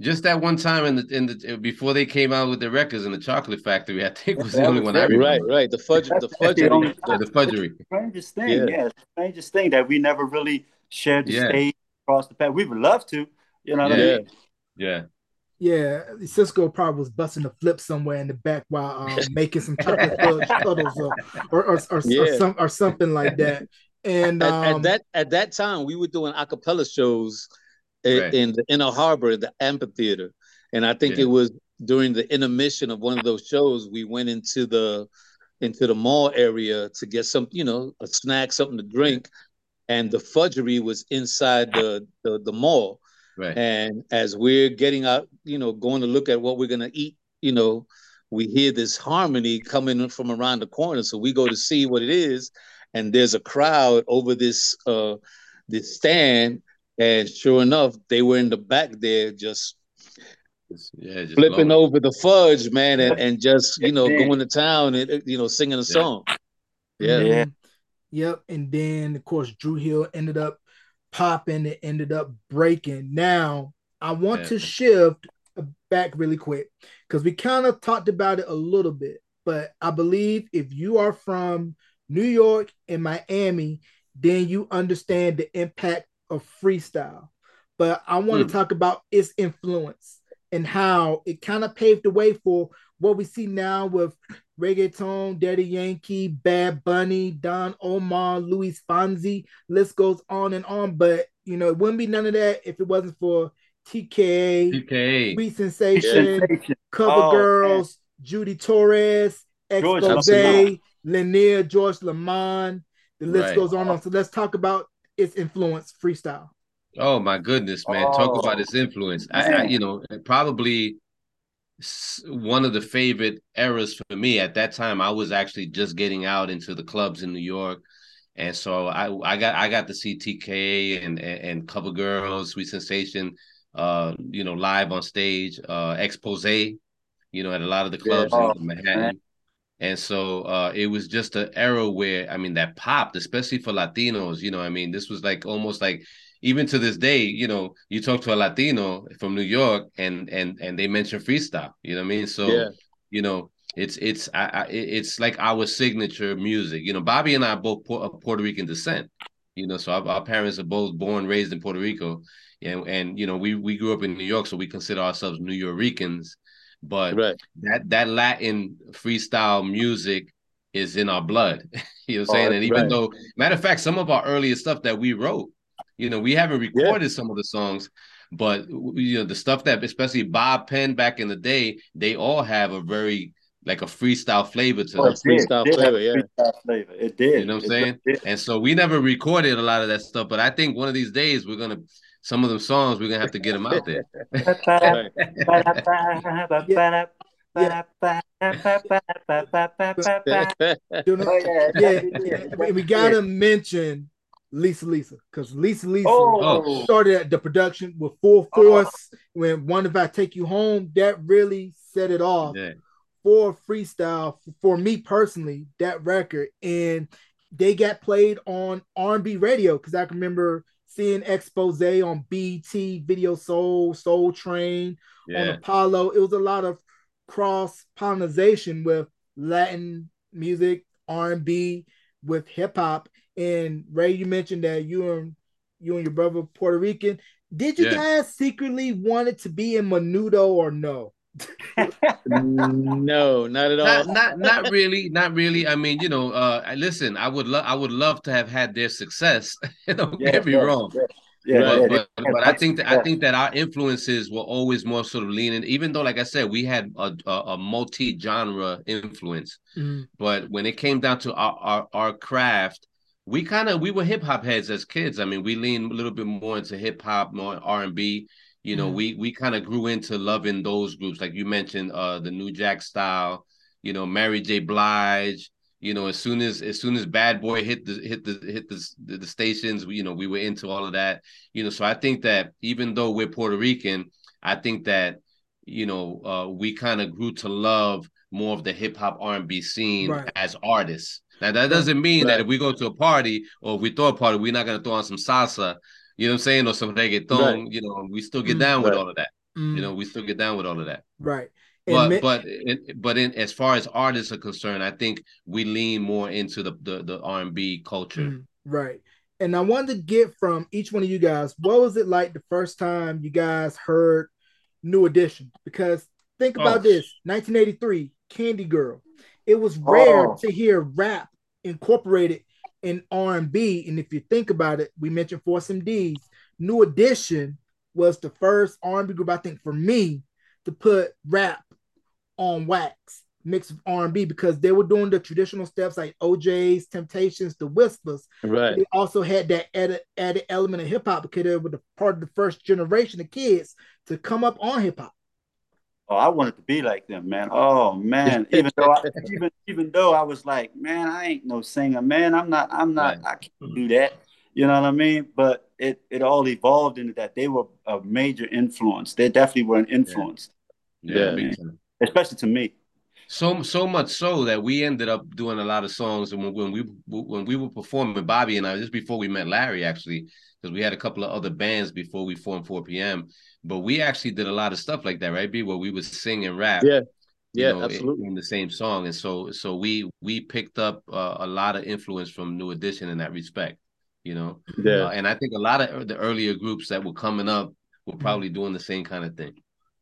Just that one time in the in the before they came out with the records in the Chocolate Factory, I think was the only one I remember. Right, right. The fudge, the fudgery, yeah, the fudgery. Strangest thing, yeah. yeah, strangest thing that we never really shared the yeah. stage across the path. We would love to, you know. yeah, I mean? yeah. Yeah, Sisqo probably was busting a flip somewhere in the back while um, making some chocolate fudge puddles or or, or, or, yeah. or, some, or something like that. And um, at, at, that at that time, we were doing acapella shows right. in the Inner Harbor, the amphitheater. And I think yeah. it was during the intermission of one of those shows, we went into the into the mall area to get some, you know, a snack, something to drink. And the fudgery was inside the, the, the mall. Right. And as we're getting out, you know, going to look at what we're gonna eat, you know, we hear this harmony coming from around the corner. So we go to see what it is, and there's a crowd over this uh this stand and sure enough, they were in the back there just yeah, just flipping over the fudge, man, and, and just you know going to town and you know singing a song. Yeah. yeah. Yep. And then of course Dru Hill ended up popping. It ended up breaking. Now I want yeah. to shift back really quick because we kind of talked about it a little bit, but I believe if you are from New York and Miami, then you understand the impact of freestyle, but I want mm. to talk about its influence and how it kind of paved the way for what we see now with reggaeton, Daddy Yankee, Bad Bunny, Don Omar, Luis Fonsi. List goes on and on, but you know it wouldn't be none of that if it wasn't for TKA, TKA, Sweet Sensation, Sensation. Cover oh, Girls, man. Judy Torres, Expose, Lanier, George Lamond. The list right. goes on and on. So let's talk about its influence freestyle? Oh my goodness, man! Oh, Talk about its influence. I, I, you know, probably one of the favorite eras for me at that time. I was actually just getting out into the clubs in New York, and so I, I got I got to see TK and and, and Cover Girls, Sweet Sensation, uh, you know, live on stage, uh, Expose, you know, at a lot of the clubs yeah. in Manhattan. And so uh, it was just an era where I mean that popped, especially for Latinos. You know, I mean, this was like almost like even to this day, you know, you talk to a Latino from New York and and and they mention freestyle. You know what I mean? So yeah. you know, it's it's I, I, it's like our signature music. You know, Bobby and I are both of Puerto Rican descent. You know, so our, our, parents are both born raised in Puerto Rico, and and you know we we grew up in New York, so we consider ourselves New Yorkers. But right. that that Latin freestyle music is in our blood. you know what I'm saying? Oh, and even right. though matter of fact, some of our earliest stuff that we wrote, you know, we haven't recorded yeah. some of the songs, but you know, the stuff that especially Bob Penn back in the day, they all have a very like a freestyle flavor to oh, them. Freestyle it flavor, yeah. Freestyle flavor. It did. You know what I'm saying? And so we never recorded a lot of that stuff, but I think one of these days we're gonna some of them songs we're gonna have to get them out there. yeah, yeah, we gotta mention Lisa Lisa because Lisa Lisa oh. started at the production with full oh. force. Oh. When one if I take you home, that really set it off yeah. for freestyle for me personally. That record and they got played on R&B radio because I can remember seeing expose on BT, Video Soul, Soul Train, yeah. on Apollo. It was a lot of cross pollination with Latin music, R and B, with hip hop. And Ray, you mentioned that you and you and your brother Puerto Rican. Did you yeah. guys secretly want it to be in Menudo or no? no, not at all. Not, not, not really, not really. I mean, you know, uh, listen, I would love, I would love to have had their success. Don't yeah, get me yeah, wrong. Yeah. Yeah, but, but, but, I think that I think that our influences were always more sort of leaning, even though, like I said, we had a, a, a multi-genre influence. Mm. But when it came down to our our, our craft, we kind of we were hip hop heads as kids. I mean, we leaned a little bit more into hip hop, more R and B. You know, mm. we we kind of grew into loving those groups, like you mentioned, uh, the New Jack Style. You know, Mary J. Blige you know, as soon as as soon as Bad Boy hit the hit the hit the the, the stations, we, you know, we were into all of that. You know, so I think that even though we're Puerto Rican, I think that you know uh, we kind of grew to love more of the hip hop R and B scene right. as artists. Now that doesn't mean right. that if we go to a party or if we throw a party, we're not gonna throw on some salsa, you know what I'm saying, or some reggaeton. Right. You know, we still get mm, down with all of that. Mm. You know, we still get down with all of that. Right but but in, but in as far as artists are concerned, I think we lean more into the the, the R and B culture. Mm, right. And I wanted to get from each one of you guys, what was it like the first time you guys heard New Edition? Because think about oh. this: 1983, Candy Girl. It was rare oh. to hear rap incorporated in R and B. And if you think about it, we mentioned Force MD's. New Edition was the first R and B group I think for me to put rap on wax mix of R&B because they were doing the traditional steps like O'Jays, Temptations, the Whispers. Right. They also had that added, added element of hip hop because they were the part of the first generation of kids to come up on hip hop. Oh, I wanted to be like them, man. Oh man, even though I, even even though I was like, man, I ain't no singer, man. I'm not. I'm not. Right. I can't do that. You know what I mean? But it it all evolved into that. They were a major influence. They definitely were an influence. Yeah. yeah especially to me. So so much so that we ended up doing a lot of songs, and when, when we when we were performing, Bobby and I, just before we met Larry, actually, because we had a couple of other bands before we formed 4 p.m. But we actually did a lot of stuff like that, right? B, where we would sing and rap. Yeah, yeah, know, absolutely. In, in, the same song, and so so we we picked up uh, a lot of influence from New Edition in that respect. You know, yeah. Uh, and I think a lot of the earlier groups that were coming up were probably doing the same kind of thing.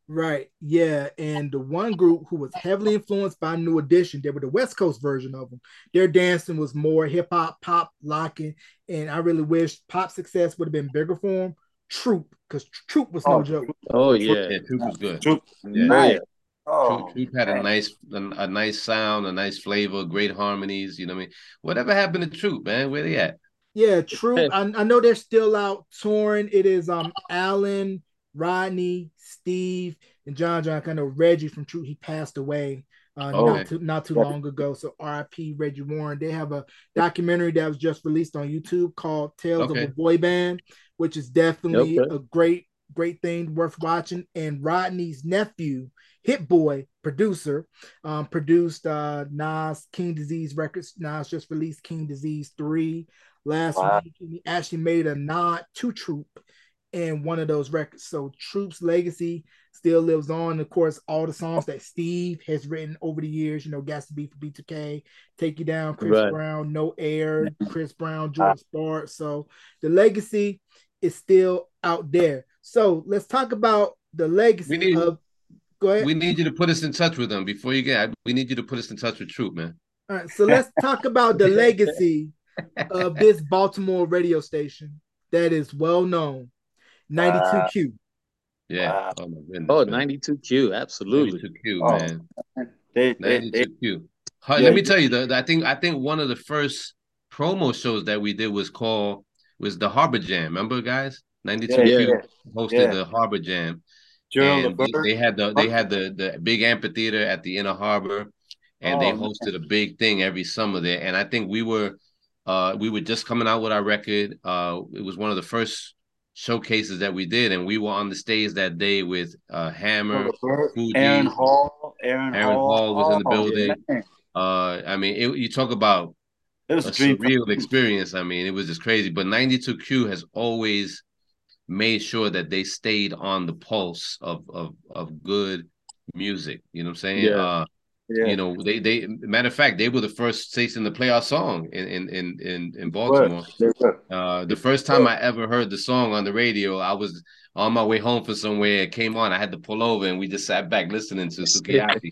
Right. Yeah. And the one group who was heavily influenced by New Edition, they were the West Coast version of them. Their dancing was more hip hop, pop, locking. And I really wish pop success would have been bigger for them. Troop, because Troop was no oh, joke. Oh yeah. yeah, Troop was good. Troop, yeah. Nice. Oh, Troop, Troop had a nice, a, a, nice sound, a nice flavor, great harmonies. You know what I mean? Whatever happened to Troop, man? Where they at? Yeah, Troop. I, I know they're still out touring. It is um Alan, Rodney, Steve, and John John. I know Reggie from True. He passed away uh, oh, not too not too long ago. So R.I.P. Reggie Warren. They have a documentary that was just released on YouTube called Tales okay. of a Boy Band, which is definitely okay. a great great thing worth watching. And Rodney's nephew, Hit Boy, producer, um, produced uh, Nas King Disease records. Nas just released King Disease three last wow. week. He actually made a nod to Troop in one of those records. So Troop's legacy still lives on. Of course, all the songs that Steve has written over the years, you know, Gots Ta Be for B2K, Take You Down, Chris right. Brown, No Air, Chris Brown, Jordin Sparks. So the legacy is still out there. So let's talk about the legacy need, of go ahead. We need you to put us in touch with them before you get we need you to put us in touch with Troop, man. All right, so let's talk about the legacy of this Baltimore radio station that is well known 92Q. Yeah. Wow. Oh, my goodness, oh 92Q. Absolutely. 92Q, oh, man. They, they, 92Q. yeah, let me tell you, the, the, I think I think one of the first promo shows that we did was called was the Harbor Jam. Remember, guys? 92Q yeah, hosted the Harbor Jam. and they, they, had the they had the the big amphitheater at the inner harbor and oh, they hosted man. a big thing every summer there and i think we were uh we were just coming out with our record uh it was one of the first showcases that we did, and we were on the stage that day with uh, Hammer, Fuji, Aaron Hall, Aaron, Aaron Hall, Hall was in the oh, building. uh, I mean, it, you talk about it was a, a surreal experience. I mean, it was just crazy. But 92Q has always made sure that they stayed on the pulse of of of good music. You know what I'm saying? Yeah. Uh, yeah. You know, they they matter of fact, they were the first station to play our song in in in in, in Baltimore. Uh, the first time I ever heard the song on the radio, I was on my way home from somewhere. It came on. I had to pull over, and we just sat back listening to Sukiyaki.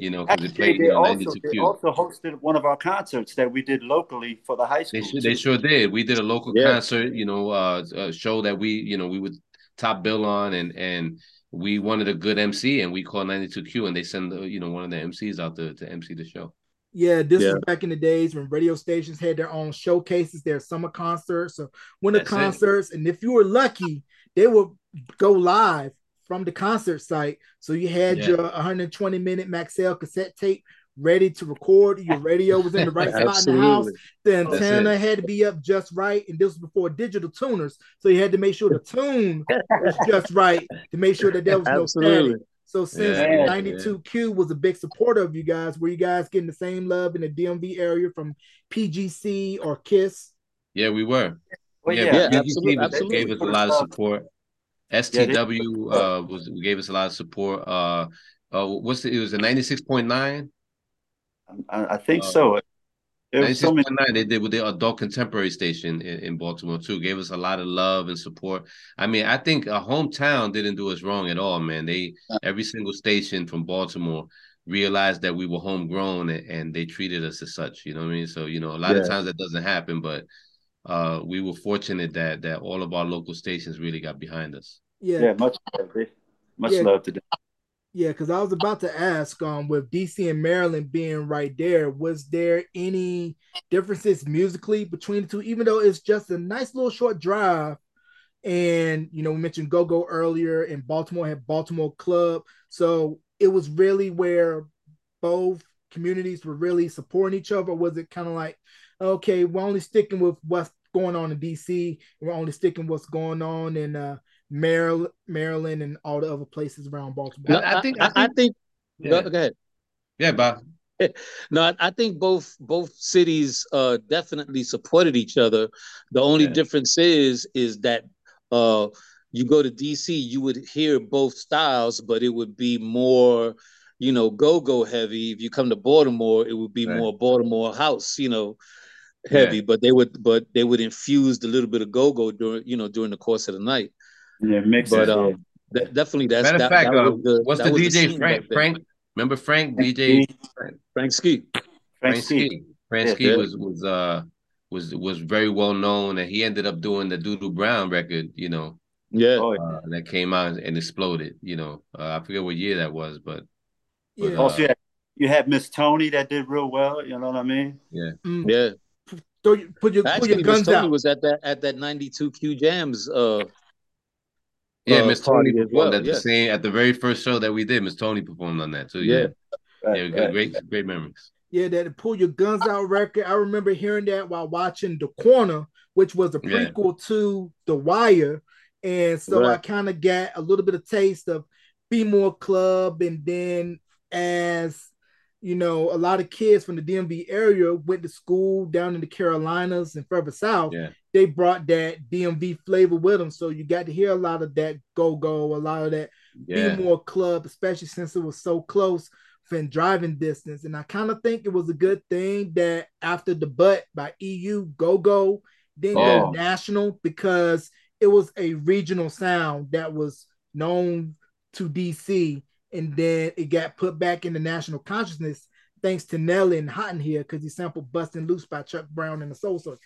you know, because it played. They, you know, also, they also hosted one of our concerts that we did locally for the high school. They, they sure did. We did a local yeah. concert. You know, uh, a show that we you know we would top bill on, and and we wanted a good MC and we called 92Q and they send the, you know one of the MCs out to, to MC the show. Yeah, this yeah. was back in the days when radio stations had their own showcases, their summer concerts or winter That's concerts. It. And if you were lucky, they would go live from the concert site. So you had yeah. your 120 minute Maxell cassette tape ready to record. Your radio was in the right spot in the house. The antenna had to be up just right. And this was before digital tuners. So you had to make sure the tune was just right to make sure that there was no static. So since yeah, 92Q yeah. was a big supporter of you guys, were you guys getting the same love in the DMV area from PGC or KISS? Yeah, we were. Well, yeah, yeah, absolutely, gave, absolutely. gave us a lot of support. STW uh, was gave us a lot of support. Uh, uh, what's the, it was a ninety six point nine. I, I think uh, so. So many... they did with the adult contemporary station in, in, Baltimore too. Gave us a lot of love and support. I mean, I think a hometown didn't do us wrong at all, man. They every single station from Baltimore realized that we were homegrown and, and they treated us as such. You know what I mean? So you know, a lot yeah. of times that doesn't happen, but uh, we were fortunate that that all of our local stations really got behind us. Yeah, yeah much love, much yeah. love to them. Yeah, because I was about to ask, um, with DC and Maryland being right there, was there any differences musically between the two? Even though it's just a nice little short drive, and you know, we mentioned Go Go earlier, and Baltimore had Baltimore Club, so it was really where both communities were really supporting each other. was it kind of like, okay, we're only sticking with what's going on in DC, we're only sticking what's going on in uh, Maryland, Maryland, and all the other places around Baltimore. No, I, think. I, I think. yeah. go, go, ahead. Yeah, Bob. no, I think both both cities uh, definitely supported each other. The only yeah. difference is is that uh, you go to DC, you would hear both styles, but it would be more, you know, go go heavy. If you come to Baltimore, it would be right. more Baltimore house, you know, heavy. Yeah. But they would but they would infuse a little bit of go go during you know during the course of the night. Yeah, mix but, um, definitely that's Matter that, fact, that uh, the, what's the DJ the Frank? Frank, remember Frank? DJ Frank, Frank Ski. Frank, Ski. Frank Ski yeah. was was uh was was very well known, and he ended up doing the Doodoo Brown record. You know. Yeah. Uh, that came out and exploded. You know, uh, I forget what year that was, but. Yeah. But, uh, also, yeah, you had Miss Tony that did real well. You know what I mean? Yeah. Mm. Yeah. So you put your, Actually, put your guns Miss Tony out. was at that at that ninety two Q Jams uh yeah, uh, Miss Tony performed well, at yeah. the same at the very first show that we did. Miss Tony performed on that too. Yeah, yeah, yeah right. great, great memories. Yeah, that pull your guns out record. I remember hearing that while watching The Corner, which was a prequel yeah. to The Wire, and so right. I kind of got a little bit of taste of B-More Club, and then as you know, a lot of kids from the DMV area went to school down in the Carolinas and further south. Yeah. They brought that DMV flavor with them. So you got to hear a lot of that go go, a lot of that yeah. B-more club, especially since it was so close from driving distance. And I kind of think it was a good thing that after the butt by EU go go, then oh. go national because it was a regional sound that was known to DC and then it got put back in the national consciousness thanks to Nelly and Hot in here because he sampled "Busting Loose" by Chuck Brown and the Soul Searchers.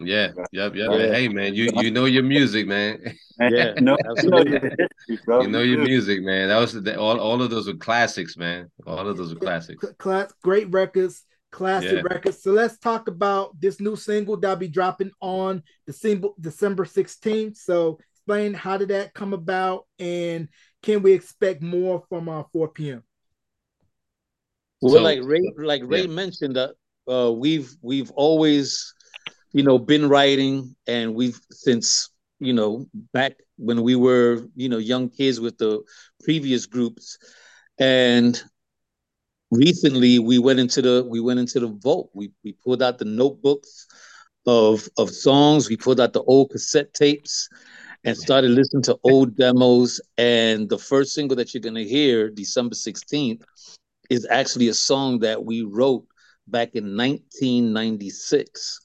Yeah, yep, yep. Yeah. Hey, man, you you know your music, man. Yeah, no, you know your music, man. That was the, all. All of those were classics, man. All of those were classics. Class, great records, classic yeah. records. So let's talk about this new single that'll be dropping on December December sixteenth. So explain how did that come about, and can we expect more from our uh, 4 p.m.? Well, so, like Ray, like Ray yeah. mentioned, that uh, we've we've always, you know, been writing, and we've since you know back when we were you know young kids with the previous groups, and recently we went into the we went into the vault. We we pulled out the notebooks of of songs. We pulled out the old cassette tapes, and started listening to old demos. And the first single that you're going to hear, December 16th, is actually a song that we wrote back in 1996.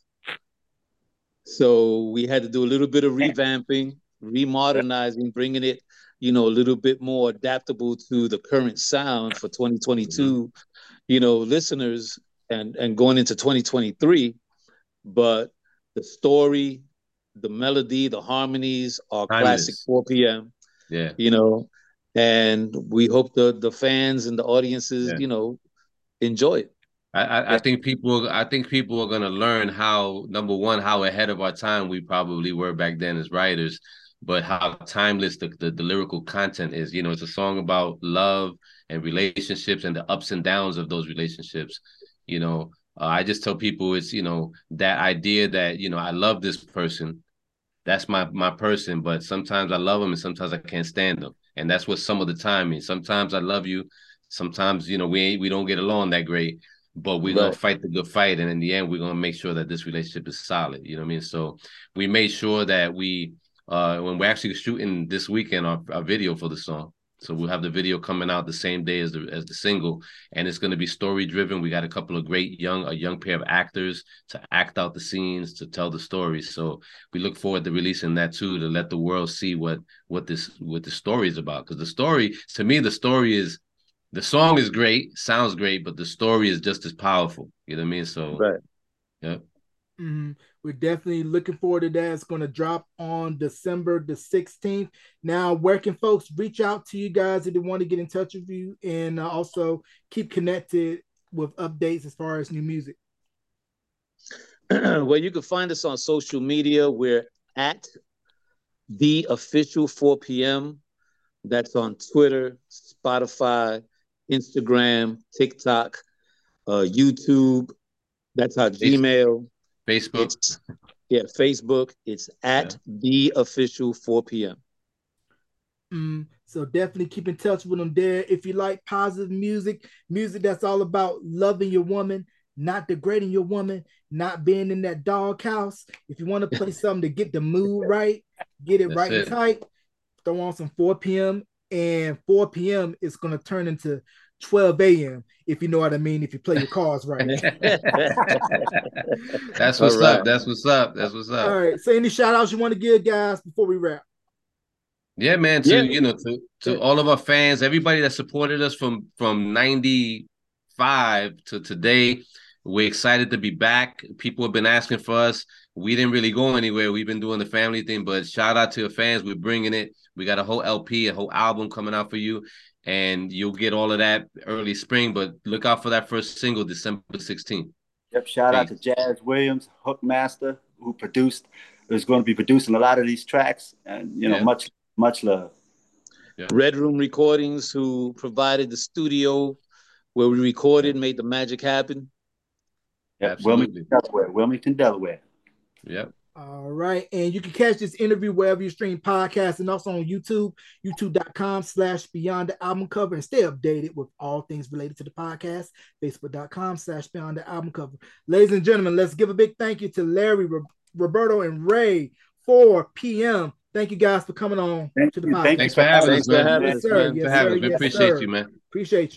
So we had to do a little bit of revamping, remodernizing, bringing it, you know, a little bit more adaptable to the current sound for 2022, mm-hmm. you know, listeners and and going into 2023. But the story, the melody, the harmonies are Timeless. classic 4 p.m. Yeah. You know, and we hope the the fans and the audiences, yeah. you know, enjoy it. I, I, think people I think people are gonna learn how number one how ahead of our time we probably were back then as writers, but how timeless the, the, the lyrical content is. You know, it's a song about love and relationships and the ups and downs of those relationships. You know, uh, I just tell people it's you know that idea that you know I love this person, that's my my person, but sometimes I love them and sometimes I can't stand them, and that's what some of the time means. Sometimes I love you, sometimes you know we ain't we don't get along that great but we're right. gonna fight the good fight, and in the end, we're gonna make sure that this relationship is solid. You know what I mean? So we made sure that we, uh, when we're actually shooting this weekend our, our video for the song, so we'll have the video coming out the same day as the as the single, and it's going to be story driven. We got a couple of great young a young pair of actors to act out the scenes to tell the stories. So we look forward to releasing that too to let the world see what what this what the story is about. Because the story, to me, the story is the song is great, sounds great, but the story is just as powerful. You know what I mean? So, right. Yeah. Mm-hmm. We're definitely looking forward to that. It's going to drop on December the 16th. Now, where can folks reach out to you guys if they want to get in touch with you and uh, also keep connected with updates as far as new music? well, you can find us on social media. We're at the official 4 p.m. That's on Twitter, Spotify, Instagram, TikTok, uh, YouTube. That's our Gmail. Facebook. It's, yeah, Facebook. It's at yeah. the official 4 p.m. Mm, so definitely keep in touch with them there. If you like positive music, music that's all about loving your woman, not degrading your woman, not being in that doghouse. If you want to play something to get the mood right, get it that's right it. and tight, throw on some 4 p.m and 4 p.m. is going to turn into 12 a.m. if you know what I mean, if you play your cards right. That's what's right. up. That's what's up. That's what's up. All right. So any shout outs you want to give, guys, before we wrap? Yeah, man. To yeah. you know, to, to all of our fans, everybody that supported us from from 95 to today. We're excited to be back. People have been asking for us. We didn't really go anywhere. We've been doing the family thing, but shout out to the fans. We're bringing it. We got a whole LP, a whole album coming out for you, and you'll get all of that early spring. But look out for that first single, December 16th. Yep. Shout Peace. out to Jazz Williams, Hookmaster, who produced, is going to be producing a lot of these tracks, and you know, yeah. much much love. Yeah. Red Room Recordings, who provided the studio where we recorded, made the magic happen. Yep. Wilmington, Delaware. Wilmington, Delaware. Yep. All right. And you can catch this interview wherever you stream podcasts and also on YouTube, youtube.com slash beyond the album cover and stay updated with all things related to the podcast, facebook.com slash beyond the album cover. Ladies and gentlemen, let's give a big thank you to Larry, Roberto, and Ray 4 p.m. Thank you guys for coming on thank to the podcast. Thanks for having us, man. Yes, sir. Yes, sir. We appreciate you, man. Appreciate you.